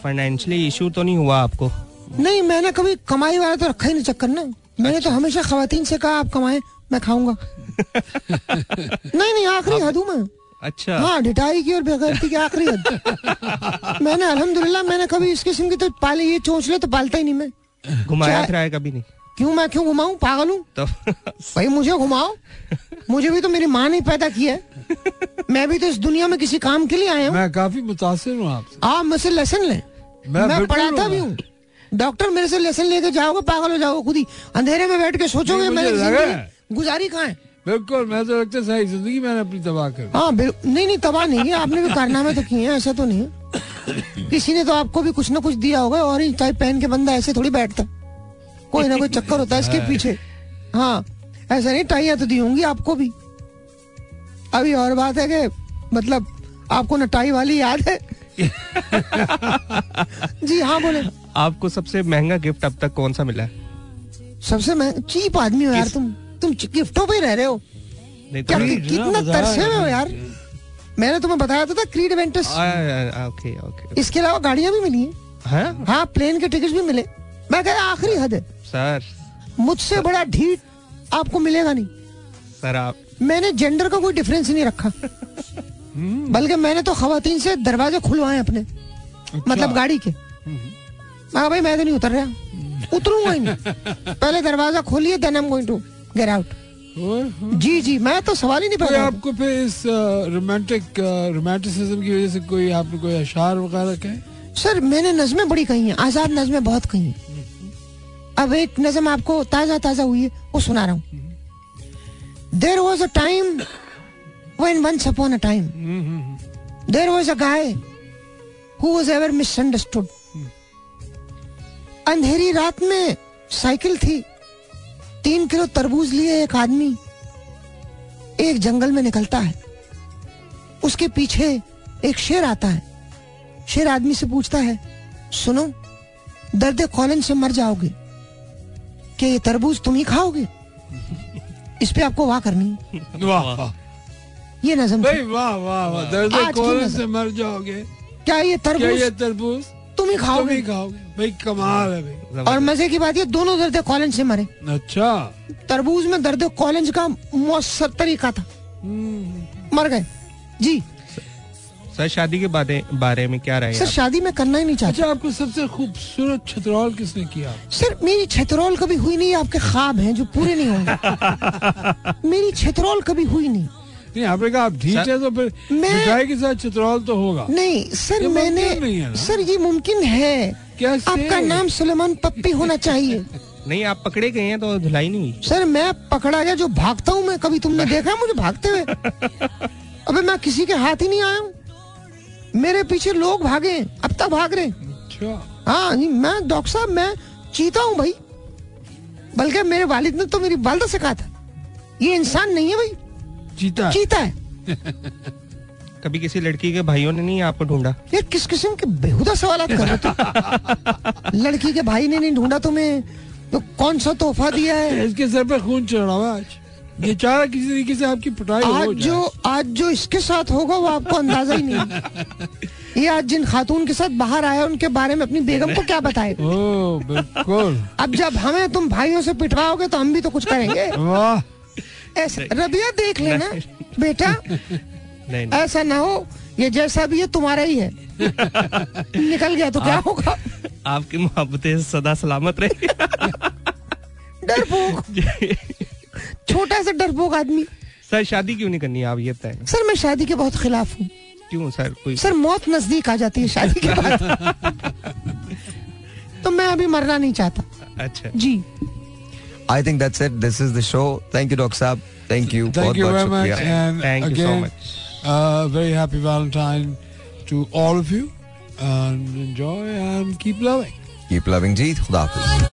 फाइनेंशियली इशू तो नहीं हुआ आपको? नहीं मैंने कभी कमाई वाला तो रखा ही नहीं चक्कर ना। मैंने तो हमेशा खातन से कहा आप कमाएँ मैं खाऊँगा। नहीं नहीं आखिरी हद हूँ मैं। अच्छा। हाँ डिटाई की और बेगैरती की आखिरी हद। मैंने अल्हम्दुलिल्लाह मैंने कभी इस किस्म की तो पाले ये चोच ले तो पालता ही नहीं मैं। घुमाया फिराया कभी नहीं? क्यों मैं क्यों घुमाऊं? पागल हूँ? तो भाई मुझे घुमाओ। मुझे भी तो मेरी माँ ने पैदा किया है। मैं भी तो इस दुनिया में किसी काम के लिए आया हूँ। मैं काफ़ी मुतासिर हूँ आपसे। आप मुझसे लेसन लें। मैं मैं पढ़ाता भी हूँ। डॉक्टर मेरे से लेसन लेके जाओगे पागल हो जाओगे खुद ही। अंधेरे में बैठ के सोचोगे है। गुजारी कहाँ है? बिल्कुल मैं तो लगता है सारी ज़िंदगी मैंने अपनी तबाह कर हाँ नहीं नहीं तबाह नहीं है। आपने भी कारनामे तो किए हैं ऐसा तो नहीं किसी ने तो आपको भी कुछ ना कुछ दिया होगा और ही टाइप पहन के बंदा ऐसे थोड़ी बैठता। कोई ना कोई चक्कर होता है इसके पीछे। हाँ ऐसा नहीं टाइया तो दी होंगी आपको भी। अभी और बात है कि मतलब आपको न टाई वाली याद है? जी हाँ बोले। आपको सबसे महँगा गिफ्ट अब तक कौन सा मिला है? सबसे मैं चीप आदमी हो यार तुम। तुम गिफ्टों पे रह रहे हो। क्या तो- कितना तरसे हुए हो यार। मैंने तुम्हें बताया तो था क्रीड आ, ओके ओके इसके अलावा गाड़ियाँ भी मिली हैं। हाँ? हाँ प्लेन के टिकट भी मिले। मैं कह रहा आखिरी हद है। सर। मुझसे बड़ा ढीठ आपको मिलेगा नहीं। सर आप मैंने जेंडर का कोई डिफरेंस नहीं रखा। बल्कि मैंने तो खातन से दरवाजे खुलवाए अपने। मतलब गाड़ी के। मैं भाई मैं तो नहीं उतर रहा। उतरूँगा ही नहीं। पहले दरवाज़ा खोलिए then I am going to get out जी जी मैं तो सवाल ही नहीं पैदा आपको फिर इस रोमांटिक रोमांटिसिज्म की वजह से कोई आपने कोई अशार वगैरह कहे? सर मैंने नज़में बड़ी कही हैं। आज़ाद नज़में बहुत कही हैं। अब एक नजम आपको ताज़ा ताज़ा हुई है वो सुना रहा हूँ। There was a time when once upon a time, there was a guy who was ever misunderstood. अंधेरी रात में साइकिल थी। तीन किलो तरबूज लिए एक आदमी। एक जंगल में निकलता है। उसके पीछे एक शेर आता है। शेर आदमी से पूछता है, सुनो दर्द कॉलन से मर जाओगे। क्या ये तरबूज तुम ही खाओगे? इस पे आपको वाह करनी वाह। वाह। ये नजम भाई वाह वाह वाह। दर्द की। से मर जाओगे। क्या ये क्या तरबूज ये तरबूज? तुम ही तुम खाओगे। ही खाओगे। भाई कमाल है भाई। और मज़े की बात ये दोनों दर्द कॉलेज से मरे। अच्छा। तरबूज में दर्द कॉलेज का मौसर तरीका था। मर गए। जी। सर शादी के बारे बारे में क्या रहे सर शादी में करना ही नहीं चाहता। अच्छा आपको सबसे खूबसूरत छतरौल किसने किया? सर मेरी छतरौल कभी हुई नहीं आपके ख्वाब हैं जो पूरे नहीं होंगे। मेरी छतरौल कभी हुई नहीं। नहीं आपने कहा आप ढीठ है तो फिर मैं- मिठाई के साथ छतरौल तो होगा। नहीं सर ये मैंने नहीं है सर ये मुमकिन है। क्या आपका नाम सुलेमान पप्पी होना चाहिए। नहीं आप पकड़े गए हैं तो धुलाई नहीं हुई। सर मैं पकड़ा गया जो भागता हूँ मैं कभी तुमने देखा मुझे भागते हुए। अबे मैं किसी के हाथ ही नहीं आया हूँ। मेरे पीछे लोग भागे अब तक भाग रहे अच्छा। हाँ मैं डॉक्टर साहब मैं चीता हूँ भाई। बल्कि मेरे वालिद ने तो मेरी वालदा से कहा था। ये इंसान नहीं है भाई। है। चीता है। कभी किसी लड़की के भाइयों ने नहीं आपको ढूंढा? ये किस किस्म के बेहुदा सवाल कर रहे हो तुम? लड़की के भाई ने नहीं ढूंढा तुम्हें। तो कौन सा तोहफा दिया है? इसके सर पे खून चढ़ा हुआ है आज। ये चाह रहा किसी तरीके से आपकी पिटाई आज जो आज जो इसके साथ होगा वो आपको अंदाज़ा ही नहीं ये आज जिन खातून के साथ बाहर आया उनके बारे में अपनी बेगम को क्या बताए? बिल्कुल। अब जब हमें तुम भाइयों से पिटवाओगे तो हम भी तो कुछ करेंगे। वाह। ऐसे रबिया देख लेना बेटा। नहीं नहीं। ऐसा ना हो ये जैसा भी है तुम्हारा ही है। निकल गया तो क्या होगा? आपकी मोहब्बतें सदा सलामत रहे। डरपोक छोटा सा डरपोक आदमी। सर शादी क्यों नहीं करनी आप ये बताएँ सर मैं शादी के बहुत खिलाफ हूँ। क्यों सर? कोई सर मौत नज़दीक आ जाती है शादी के बाद। तो मैं अभी मरना नहीं चाहता। अच्छा। जी। I think that's it this is the show thank you doctor साहब thank you thank you very much and thank you so much very happy Valentine to all of you and enjoy and keep loving keep loving जी खुदा हाफिज़